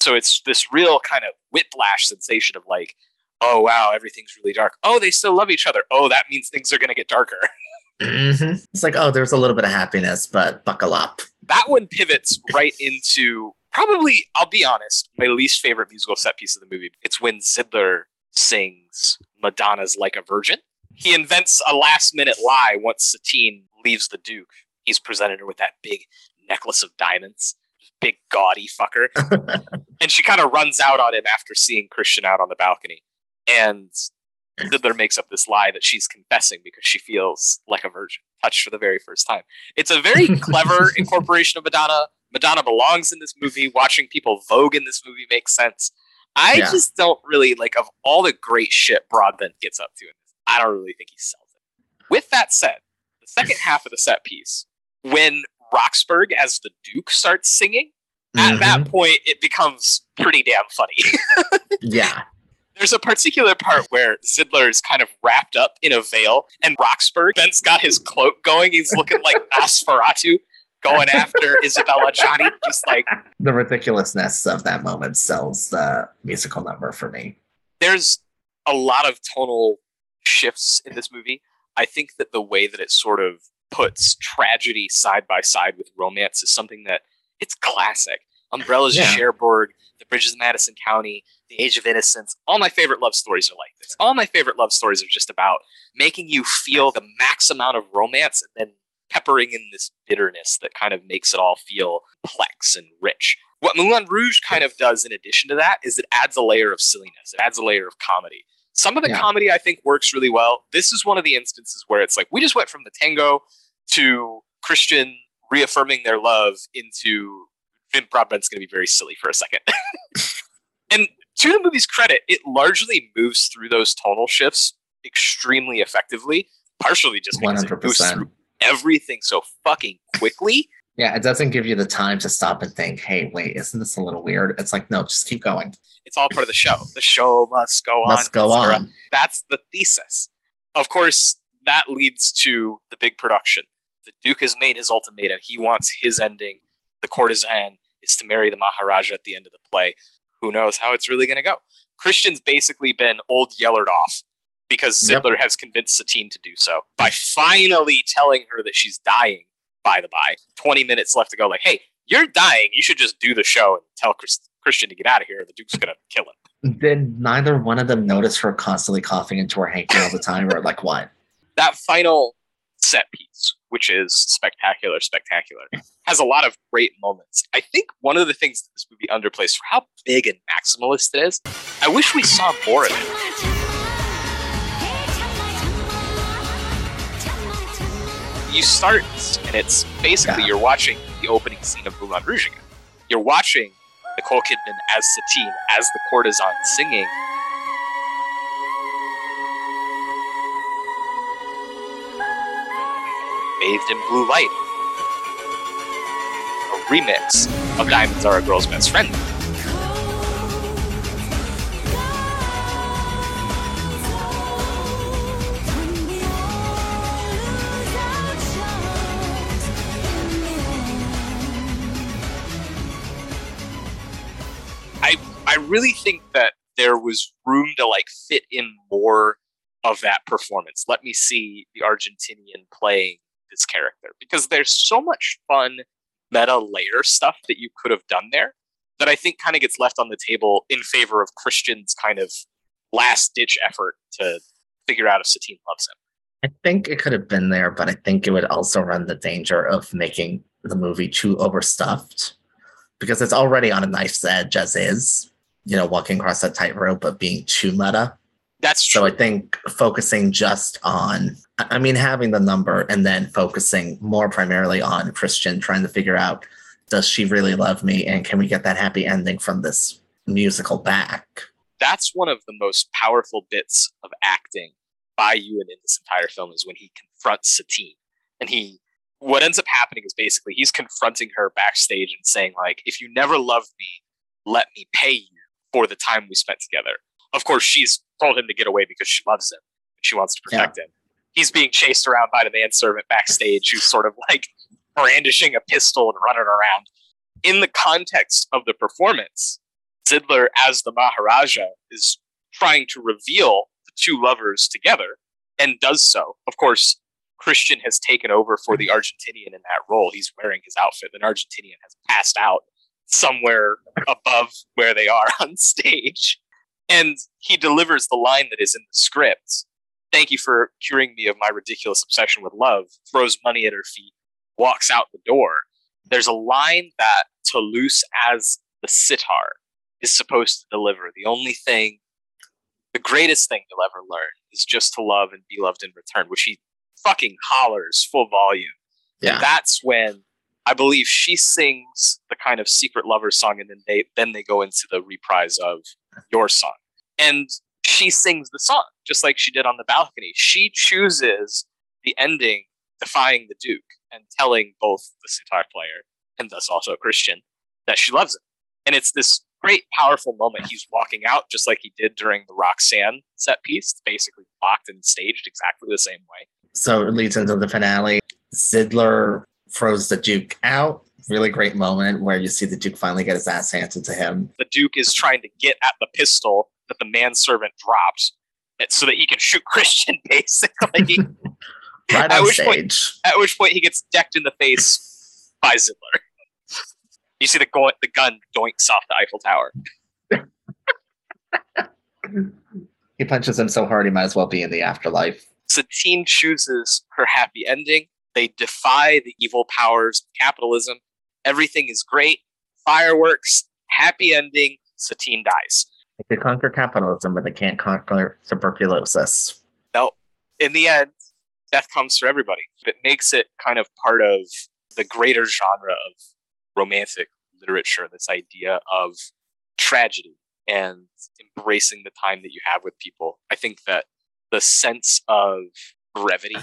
So it's this real kind of whiplash sensation of like, oh wow, everything's really dark. Oh, they still love each other. Oh, that means things are going to get darker. Mhm. It's like, oh, there's a little bit of happiness, but buckle up. that one pivots right into probably, I'll be honest, my least favorite musical set piece of the movie. It's when Zidler sings Madonna's Like a Virgin. He invents a last minute lie once Satine leaves the Duke. He's presented her with that big necklace of diamonds, big gaudy fucker. and she kind of runs out on him after seeing Christian out on the balcony. And Zidler makes up this lie that she's confessing because she feels like a virgin, touched for the very first time. It's a very clever incorporation of Madonna. Madonna belongs in this movie. Watching people vogue in this movie makes sense. I Yeah. just don't really like of all the great shit Broadbent gets up to in this. I don't really think he sells it. With that said, the second half of the set piece, when Roxburgh as the Duke starts singing, at mm-hmm. that point it becomes pretty damn funny. yeah, There's a particular part where Zidler is kind of wrapped up in a veil, and Roxburgh then's got his cloak going. He's looking like Nosferatu going after Isabelle Adjani, just like the ridiculousness of that moment sells the musical number for me. there's a lot of tonal shifts in this movie. I think that the way that it sort of puts tragedy side by side with romance is something that it's classic. Umbrella's Yeah. Cherbourg, The Bridges of Madison County, The Age of Innocence. All my favorite love stories are like this. All my favorite love stories are just about making you feel the max amount of romance and then peppering in this bitterness that kind of makes it all feel plex and rich. What Moulin Rouge kind of does in addition to that is it adds a layer of silliness. It adds a layer of comedy. Some of the Yeah. comedy I think works really well. This is one of the instances where it's like we just went from the tango to Christian reaffirming their love into Vin Broadbent's going to be very silly for a second. and to the movie's credit, it largely moves through those tonal shifts extremely effectively, partially just because it moves through everything so fucking quickly. Yeah, it doesn't give you the time to stop and think, hey, wait, isn't this a little weird? It's like, no, just keep going. It's all part of the show. The show must go on. Let's go on. That's the thesis. Of course, that leads to the big production. The Duke has made his ultimatum. He wants his ending. The courtesan is to marry the Maharaja at the end of the play. Who knows how it's really going to go? Christian's basically been old yellered off because Yep. Zidler has convinced Satine to do so by finally telling her that she's dying. By the by, 20 minutes left to go. Like, hey, you're dying. You should just do the show and tell Chris- Christian to get out of here. or The Duke's going to kill him. Did neither one of them notice her constantly coughing into her hanky all the time, or like what? that final set piece, which is spectacular, spectacular, has a lot of great moments. I think one of the things that this movie underplays for how big and maximalist it is, I wish we saw more of it. You start, and it's basically Yeah. you're watching the opening scene of Moulin Rouge again. You're watching Nicole Kidman as Satine, as the courtesan singing. Bathed in Blue Light. A remix of Diamonds Are a Girl's Best Friend. Really think that there was room to like fit in more of that performance. Let me see the Argentinian playing this character because there's so much fun meta layer stuff that you could have done there that I think kind of gets left on the table in favor of Christian's kind of last ditch effort to figure out if Satine loves him. I think it could have been there, but I think it would also run the danger of making the movie too overstuffed because it's already on a knife's edge as is, you know, walking across that tightrope of being too meta. That's true. So I think focusing just on, I mean, having the number and then focusing more primarily on Christian, trying to figure out does she really love me and can we get that happy ending from this musical back? that's one of the most powerful bits of acting by Ewan in this entire film is when he confronts Satine. And he what ends up happening is basically he's confronting her backstage and saying, like, if you never loved me, let me pay you for the time we spent together. Of course, she's told him to get away because she loves him. She wants to protect him. He's being chased around by the manservant backstage who's sort of like brandishing a pistol and running around. In the context of the performance, Zidler as the Maharaja is trying to reveal the two lovers together and does so. Of course, Christian has taken over for the Argentinian in that role. He's wearing his outfit. The Argentinian has passed out somewhere above where they are on stage. And he delivers the line that is in the script. Thank you for curing me of my ridiculous obsession with love. Throws money at her feet, walks out the door. There's a line that Toulouse as the sitar is supposed to deliver. The only thing, the greatest thing you'll ever learn is just to love and be loved in return, which he fucking hollers full volume. Yeah. And that's when I believe she sings the kind of secret lover song, and then they then they go into the reprise of your song. And she sings the song just like she did on the balcony. She chooses the ending, defying the Duke and telling both the sitar player and thus also Christian that she loves him. And it's this great, powerful moment. He's walking out just like he did during the Roxanne set piece, basically blocked and staged exactly the same way. So it leads into the finale. Zidler throws the Duke out. Really great moment where you see the Duke finally get his ass handed to him. The Duke is trying to get at the pistol that the manservant dropped so that he can shoot Christian, basically. Right At on which point- At which point he gets decked in the face by Zidler. You see the, go- the gun doinks off the Eiffel Tower. He punches him so hard he might as well be in the afterlife. Satine chooses her happy ending. They defy the evil powers of capitalism. Everything is great. fireworks, happy ending, Satine dies. They conquer capitalism, but they can't conquer tuberculosis. No, in the end, death comes for everybody. It makes it kind of part of the greater genre of romantic literature, this idea of tragedy and embracing the time that you have with people. I think that the sense of brevity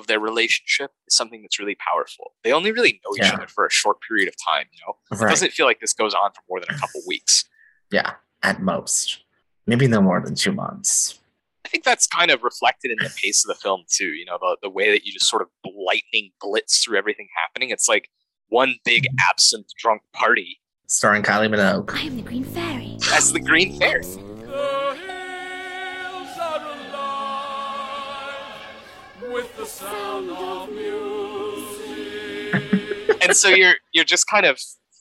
of their relationship is something that's really powerful. They only really know each Yeah. other for a short period of time, you know? It doesn't feel like this goes on for more than a couple weeks. Yeah, at most. Maybe no more than two months. I think that's kind of reflected in the pace of the film too. You know, the, the way that you just sort of lightning blitz through everything happening. It's like one big mm-hmm. absinthe drunk party Starring Kylie Minogue. I am the Green Fairy. as the Green Fairy. With the sound of music. and so you're you're just kind of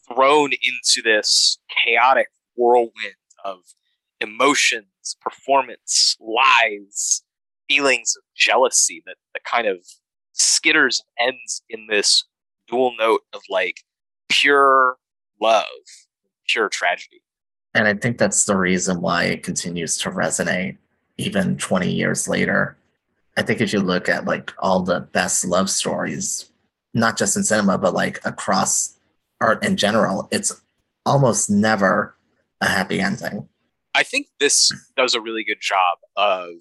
thrown into this chaotic whirlwind of emotions, performance, lies, feelings of jealousy that, that kind of skitters and ends in this dual note of like pure love, pure tragedy. And I think that's the reason why it continues to resonate even 20 years later. I think if you look at like all the best love stories, not just in cinema, but like across art in general, it's almost never a happy ending. I think this does a really good job of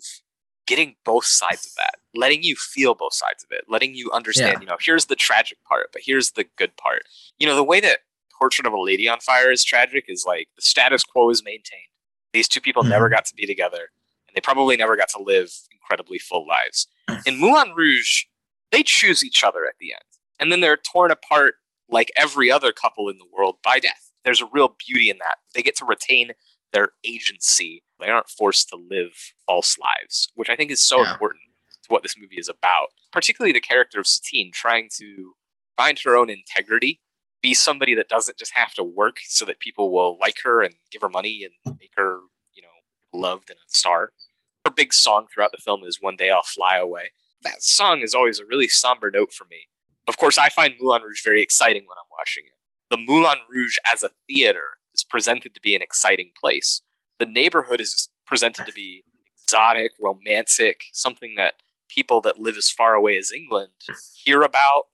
getting both sides of that, letting you feel both sides of it, letting you understand, Yeah. you know, here's the tragic part, but here's the good part. You know, the way that Portrait of a Lady on Fire is tragic is like the status quo is maintained. These two people never Mhm. got to be together, and they probably never got to live incredibly full lives. Mm. In Moulin Rouge, they choose each other at the end, and then they're torn apart like every other couple in the world by death. There's a real beauty in that. They get to retain their agency. They aren't forced to live false lives, which I think is so Yeah. important to what this movie is about. Particularly the character of Satine trying to find her own integrity, be somebody that doesn't just have to work so that people will like her and give her money and make her, you know, loved and a star. Big song throughout the film is One Day I'll Fly Away. That song is always a really somber note for me. Of course, I find Moulin Rouge very exciting when I'm watching it. The Moulin Rouge as a theater is presented to be an exciting place. The neighborhood is presented to be exotic, romantic, something that people that live as far away as England hear about,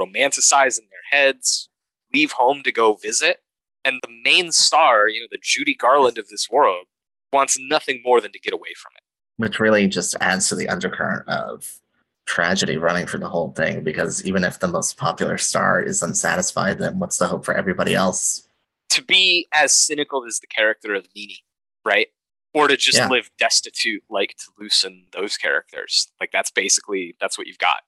romanticize in their heads, leave home to go visit. And the main star, you know, the Judy Garland of this world, wants nothing more than to get away from. Which really just adds to the undercurrent of tragedy running through the whole thing because even if the most popular star is unsatisfied then what's the hope for everybody else To be as cynical as the character of Nini, right? Or to just Yeah. live destitute like Toulouse and those characters. Like that's basically that's what you've got.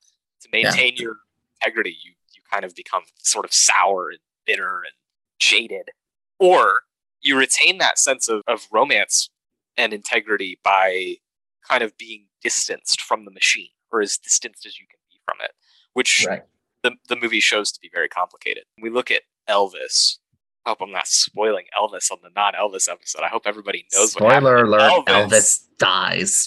To Yeah. maintain your integrity, you you kind of become sort of sour and bitter and jaded. Or you retain that sense of, of romance and integrity by kind of being distanced from the machine or as distanced as you can be from it, which right the, the movie shows to be very complicated. We look at Elvis. I hope I'm not spoiling Elvis on the non Elvis episode. I hope everybody knows what happened. spoiler alert Elvis. elvis, dies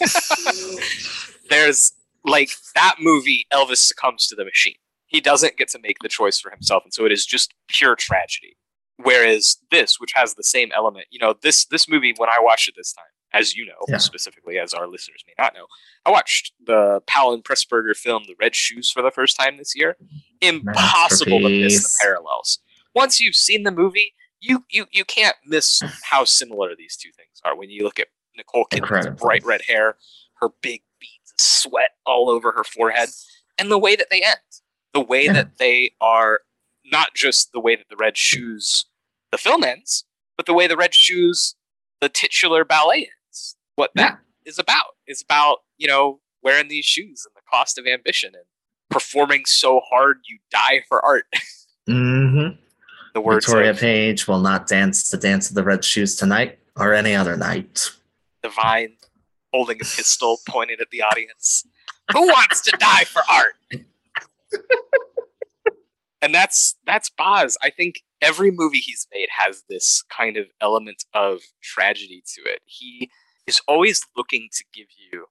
There's like that movie, Elvis succumbs to the machine. He doesn't get to make the choice for himself, and so it is just pure tragedy. Whereas this, which has the same element, you know, this this movie when I watched it this time, as you know, Yeah. specifically as our listeners may not know, I watched the Powell and Pressburger film The Red Shoes for the first time this year. Impossible to miss the parallels. Once you've seen the movie, you you you can't miss how similar these two things are. When you look at Nicole Kidman's bright red hair, her big beads of sweat all over her forehead, and the way that they end, the way Yeah. that they are not just the way that the red shoes the film ends, but the way the red shoes the titular ballet ends. What that is about is about you know wearing these shoes and the cost of ambition and performing so hard you die for art. hmm the words victoria of page will not dance the dance of the red shoes tonight or any other night Divine holding a pistol pointed at the audience. Who wants to die for art? and that's that's Baz. I think every movie he's made has this kind of element of tragedy to it. He is always looking to give you.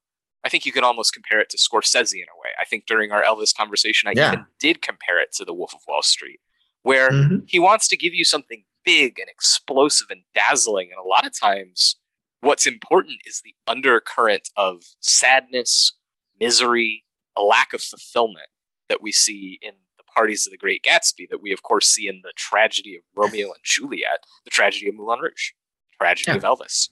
I think you can almost compare it to Scorsese in a way. I think during our Elvis conversation, I Yeah. even did compare it to The Wolf of Wall Street, where Mhm. he wants to give you something big and explosive and dazzling. And a lot of times, what's important is the undercurrent of sadness, misery, a lack of fulfillment that we see in the parties of the Great Gatsby, that we, of course, see in the tragedy of Romeo and Juliet, the tragedy of Moulin Rouge, tragedy Yeah. of Elvis.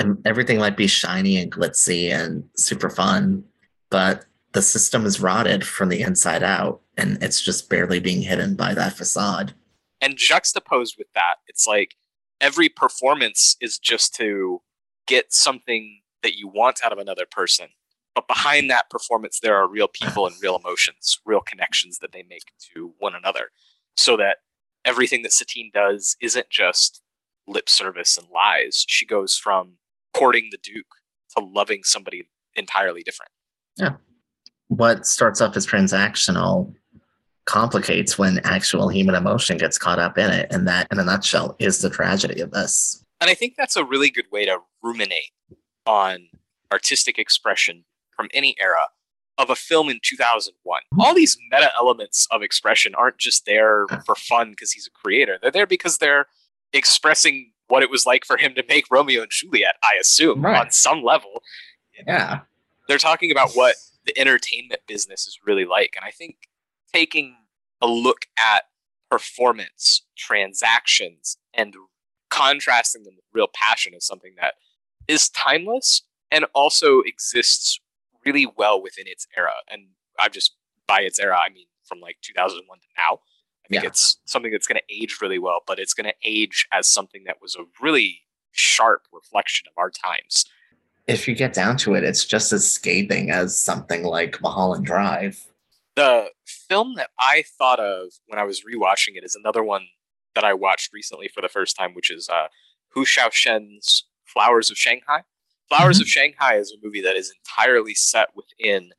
And everything might be shiny and glitzy and super fun, but the system is rotted from the inside out, and it's just barely being hidden by that facade. and juxtaposed with that it's like every performance is just to get something that you want out of another person but behind that performance there are real people and real emotions real connections that they make to one another so that everything that satine does isn't just lip service and lies she goes from courting the duke to loving somebody entirely different Yeah. What starts off as transactional complicates when actual human emotion gets caught up in it, and that, in a nutshell, is the tragedy of this. And I think that's a really good way to ruminate on artistic expression from any era of a film in 2001. Mm-hmm. All these meta elements of expression aren't just there for fun because he's a creator. They're there because they're expressing what it was like for him to make Romeo and Juliet, I assume, Right. on some level. Yeah. They're talking about what the entertainment business is really like. And I think taking a look at performance, transactions, and contrasting them with real passion is something that is timeless and also exists really well within its era. And I'm just by its era, I mean from like 2001 to now. I think Yeah. it's something that's going to age really well, but it's going to age as something that was a really sharp reflection of our times. If you get down to it, it's just as scathing as something like Mulholland Drive. the film that I thought of when I was rewatching it is another one that I watched recently for the first time, which is uh, Hou Hsiao-hsien's Flowers of Shanghai. Flowers of Shanghai is a movie that is entirely set within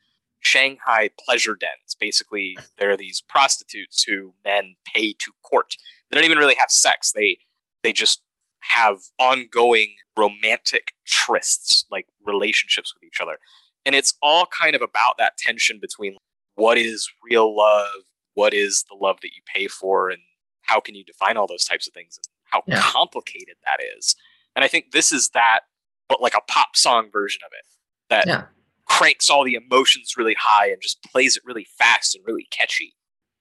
Shanghai pleasure dens. Basically, there are these prostitutes who men pay to court. They don't even really have sex. They they just have ongoing romantic trysts, like relationships with each other. And it's all kind of about that tension between what is real love, what is the love that you pay for, and how can you define all those types of things and how Yeah. complicated that is. And I think this is that, but like a pop song version of it that Yeah. Cranks all the emotions really high and just plays it really fast and really catchy.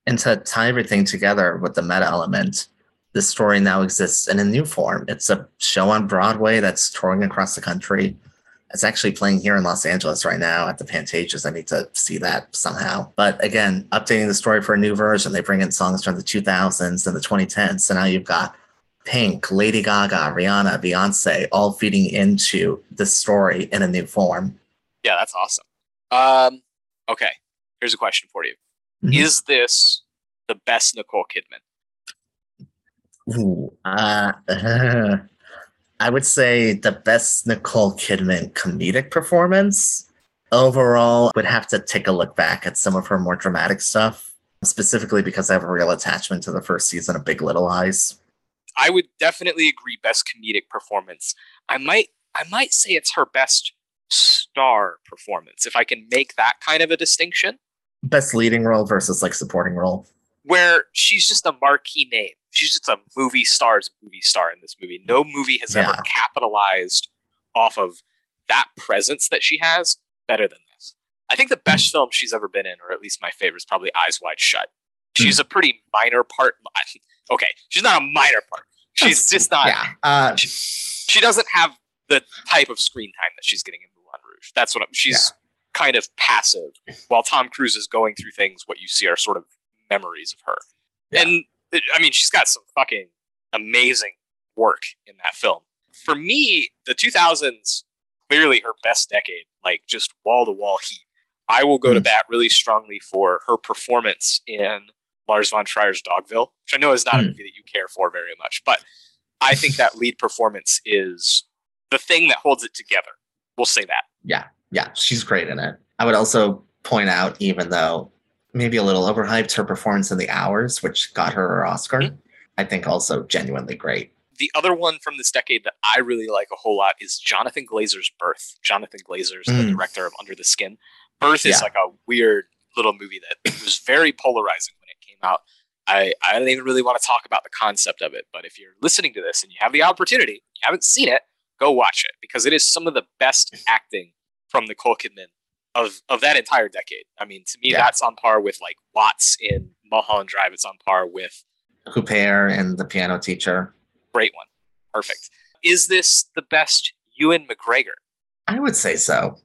And to tie everything together with the meta element, the story now exists in a new form. It's a show on Broadway that's touring across the country. It's actually playing here in Los Angeles right now at the Pantages. I need to see that somehow. But again, updating the story for a new version. They bring in songs from the 2000s and the 2010s. So now you've got Pink, Lady Gaga, Rihanna, Beyonce, all feeding into the story in a new form. Yeah, that's awesome. Um, okay, here's a question for you: Mhm. Is this the best Nicole Kidman? Ooh, uh, I would say the best Nicole Kidman comedic performance overall would have to take a look back at some of her more dramatic stuff, specifically because I have a real attachment to the first season of Big Little Lies. I would definitely agree best comedic performance. I might I might say it's her best star performance if I can make that kind of a distinction Best leading role versus like supporting role. where she's just a marquee name. She's just a movie star's movie star in this movie. No movie has ever capitalized off of that presence that she has better than this. I think the best film she's ever been in, or at least my favorite, is probably Eyes Wide Shut. She's a pretty minor part. Okay, she's not a minor part. She's just not. yeah. Uh, she doesn't have the type of screen time that she's getting in Moulin Rouge. That's what I'm, she's kind of passive, while Tom Cruise is going through things. What you see are sort of memories of her, Yeah. and I mean, she's got some fucking amazing work in that film. For me, the 2000s clearly her best decade, like just wall to wall heat. I will go to Hmm. bat really strongly for her performance in Lars von Trier's Dogville, which I know is not a Hmm. movie that you care for very much, but I think that lead performance is the thing that holds it together. We'll say that. yeah, yeah, she's great in it. I would also point out, even though maybe a little overhyped, her performance in The Hours, which got her her Oscar, Mhm. I think also genuinely great. The other one from this decade that I really like a whole lot is Jonathan Glazer's Birth. Jonathan Glazer's the Mm. director of Under the Skin. Birth is like a weird little movie that was very polarizing when it came out. I, I don't even really want to talk about the concept of it, but if you're listening to this and you have the opportunity, you haven't seen it, go watch it because it is some of the best acting from Nicole Kidman of of that entire decade. I mean, to me, Yeah. that's on par with like Watts in Mulholland Drive. It's on par with Huppert and the piano teacher. great one, perfect. Is this the best Ewan McGregor? I would say so.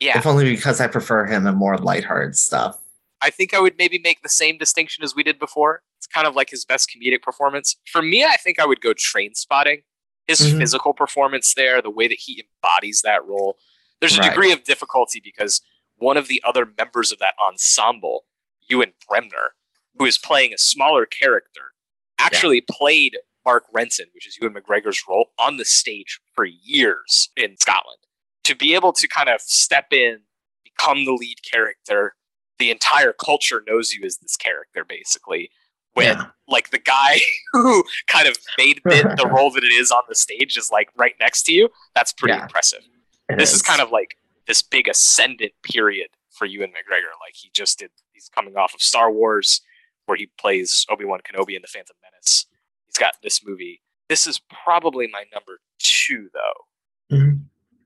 Yeah, If only because I prefer him in more lighthearted stuff. I think I would maybe make the same distinction as we did before. It's kind of like his best comedic performance. For me, I think I would go train spotting. His Mhm. physical performance there, the way that he embodies that role. There's a Right. degree of difficulty because one of the other members of that ensemble, Ewen Bremner, who is playing a smaller character, actually played Mark Renton, which is Ewan McGregor's role, on the stage for years in Scotland. To be able to kind of step in, become the lead character, the entire culture knows you as this character, basically. When Yeah. like the guy who kind of made it the role that it is on the stage is like right next to you, that's pretty Yeah. impressive. It This is kind of like this big ascendant period for Ewan McGregor. Like he just did, he's coming off of Star Wars, where he plays Obi Wan Kenobi in The Phantom Menace. He's got this movie. This is probably my number two, though, Mhm.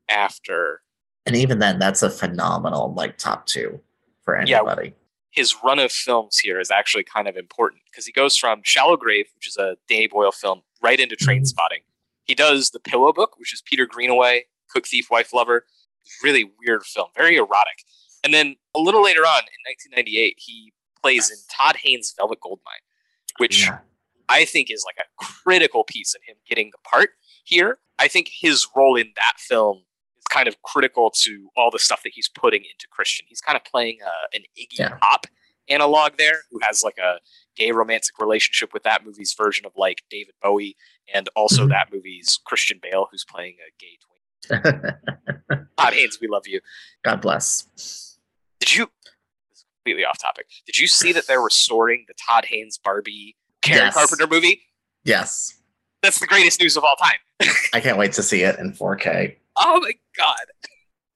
after And even then, that's a phenomenal like top two for Yeah. His run of films here is actually kind of important because he goes from Shallow Grave, which is a Danny Boyle film, right into Train Mhm. Spotting. He does The Pillow Book, which is Peter Greenaway, Cook Thief, Wife Lover. Really weird film, very erotic. And then a little later on in 1998, he plays in Todd Haynes' Velvet Goldmine, which Yeah. I think is like a critical piece in him getting the part here. I think his role in that film is kind of critical to all the stuff that he's putting into Christian. He's kind of playing uh, an Iggy Yeah. Pop analog there, who has like a gay romantic relationship with that movie's version of like David Bowie, and also Mhm. that movie's Christian Bale, who's playing a gay twin. Todd Haynes, we love you. God bless. Did you? This is completely off topic. Did you see that they're restoring the Todd Haynes Barbie Karen Yes. Carpenter movie? Yes. That's the greatest news of all time. I can't wait to see it in 4K. Oh my god.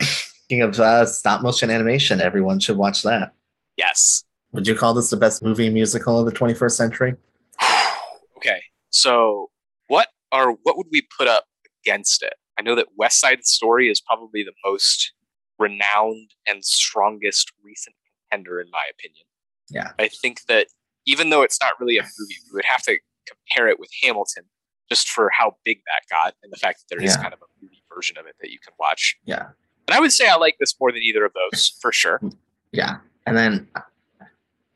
Speaking of uh, stop motion animation, everyone should watch that. Yes. Would you call this the best movie musical of the 21st century? okay. So what are what would we put up against it? I know that West Side Story is probably the most renowned and strongest recent contender in my opinion. Yeah. I think that even though it's not really a movie, we would have to compare it with Hamilton just for how big that got and the fact that there is Yeah. kind of a movie version of it that you can watch. Yeah. And I would say I like this more than either of those for sure. Yeah. And then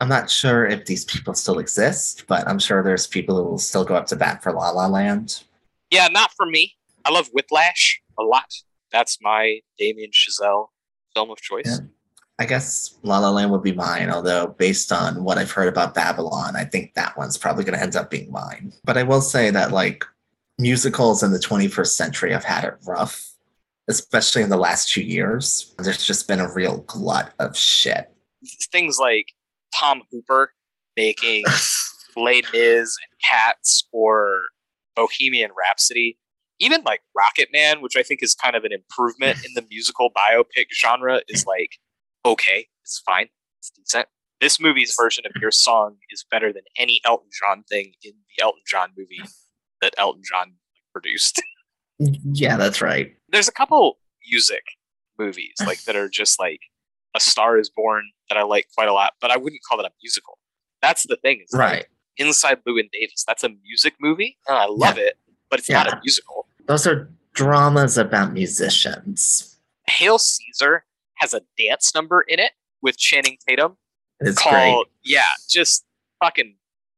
I'm not sure if these people still exist, but I'm sure there's people who will still go up to bat for La La Land. Yeah, not for me. I love Whiplash a lot. That's my Damien Chazelle film of choice. Yeah. I guess La La Land would be mine, although based on what I've heard about Babylon, I think that one's probably going to end up being mine. But I will say that like musicals in the 21st century have had it rough, especially in the last two years. There's just been a real glut of shit. Things like Tom Hooper making Les Mis and Cats or Bohemian Rhapsody, even like Rocket Man, which I think is kind of an improvement in the musical biopic genre, is like okay, it's fine, it's decent. This movie's version of your song is better than any Elton John thing in the Elton John movie that Elton John produced. Yeah, that's right. there's a couple music movies like that are just like a star is born that i like quite a lot but i wouldn't call that a musical that's the thing is like, Right. inside Llewyn davis that's a music movie and i love it but it's not a musical Those are dramas about musicians. hail caesar has a dance number in it with channing tatum It's called yeah just fucking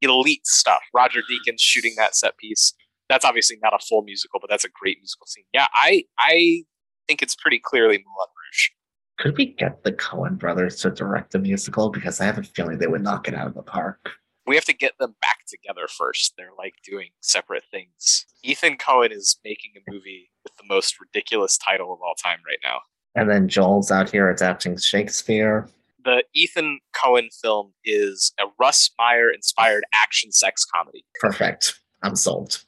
elite stuff roger deakins shooting that set piece that's obviously not a full musical but that's a great musical scene yeah i i think it's pretty clearly moulin rouge. Could we get the Coen brothers to direct the musical? Because I have a feeling they would knock it out of the park. we have to get them back together first. They're like doing separate things. Ethan Coen is making a movie with the most ridiculous title of all time right now. And then Joel's out here adapting Shakespeare. The Ethan Coen film is a Russ Meyer inspired action sex comedy. Perfect. I'm sold.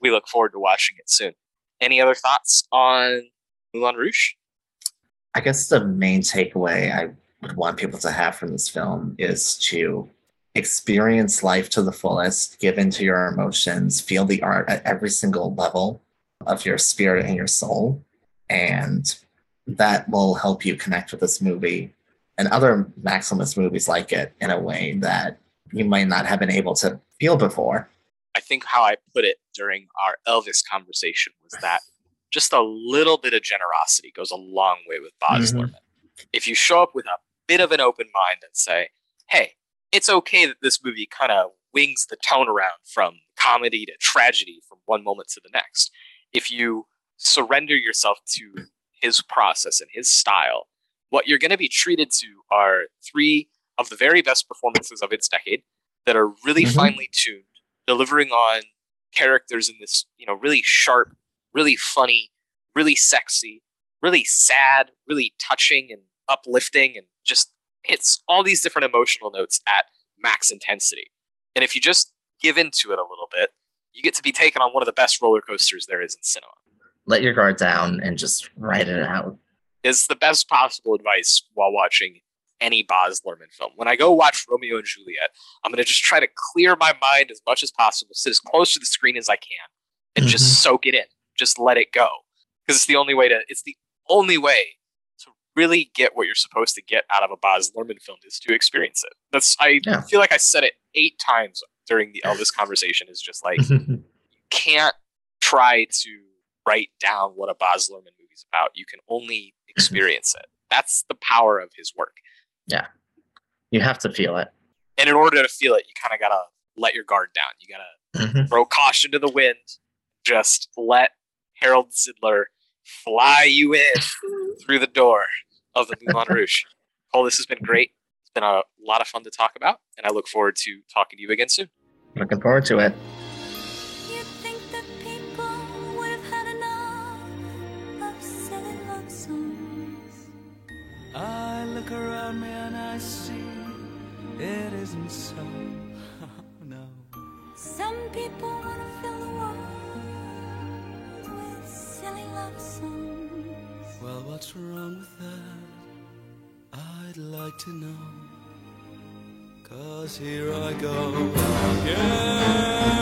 We look forward to watching it soon. Any other thoughts on Moulin Rouge? I guess the main takeaway I would want people to have from this film is to experience life to the fullest, give into your emotions, feel the art at every single level of your spirit and your soul. And that will help you connect with this movie and other Maximus movies like it in a way that you might not have been able to feel before. I think how I put it during our Elvis conversation was that just a little bit of generosity goes a long way with Baz Mhm. Luhrmann. If you show up with a bit of an open mind and say, hey, it's okay that this movie kind of wings the tone around from comedy to tragedy from one moment to the next. If you surrender yourself to his process and his style, what you're going to be treated to are three of the very best performances of its decade that are really Mhm. finely tuned, delivering on characters in this, you know, really sharp, really funny, really sexy, really sad, really touching and uplifting and just hits all these different emotional notes at max intensity. And if you just give into it a little bit, you get to be taken on one of the best roller coasters there is in cinema. Let your guard down and just write it out. It's the best possible advice while watching any Baz Luhrmann film. When I go watch Romeo and Juliet, I'm going to just try to clear my mind as much as possible, sit as close to the screen as I can, and Mhm. just soak it in. Just let it go, because it's the only way to. It's the only way to really get what you're supposed to get out of a Baz Luhrmann film is to experience it. That's I Yeah. feel like I said it eight times during the Elvis conversation. Is just like you can't try to write down what a Baz Luhrmann movie's about. You can only experience it. That's the power of his work. Yeah. You have to feel it. And in order to feel it, you kind of gotta let your guard down. You gotta Mhm. throw caution to the wind. Just let Harold Zidler fly you in through the door of the Moulin Rouge. Cole, this has been great. It's been a lot of fun to talk about, and I look forward to talking to you again soon. Looking forward to it. Look around me and I see it isn't so. no. Some people want to fill the world with silly love songs. Well, what's wrong with that? I'd like to know. Cause here I go again.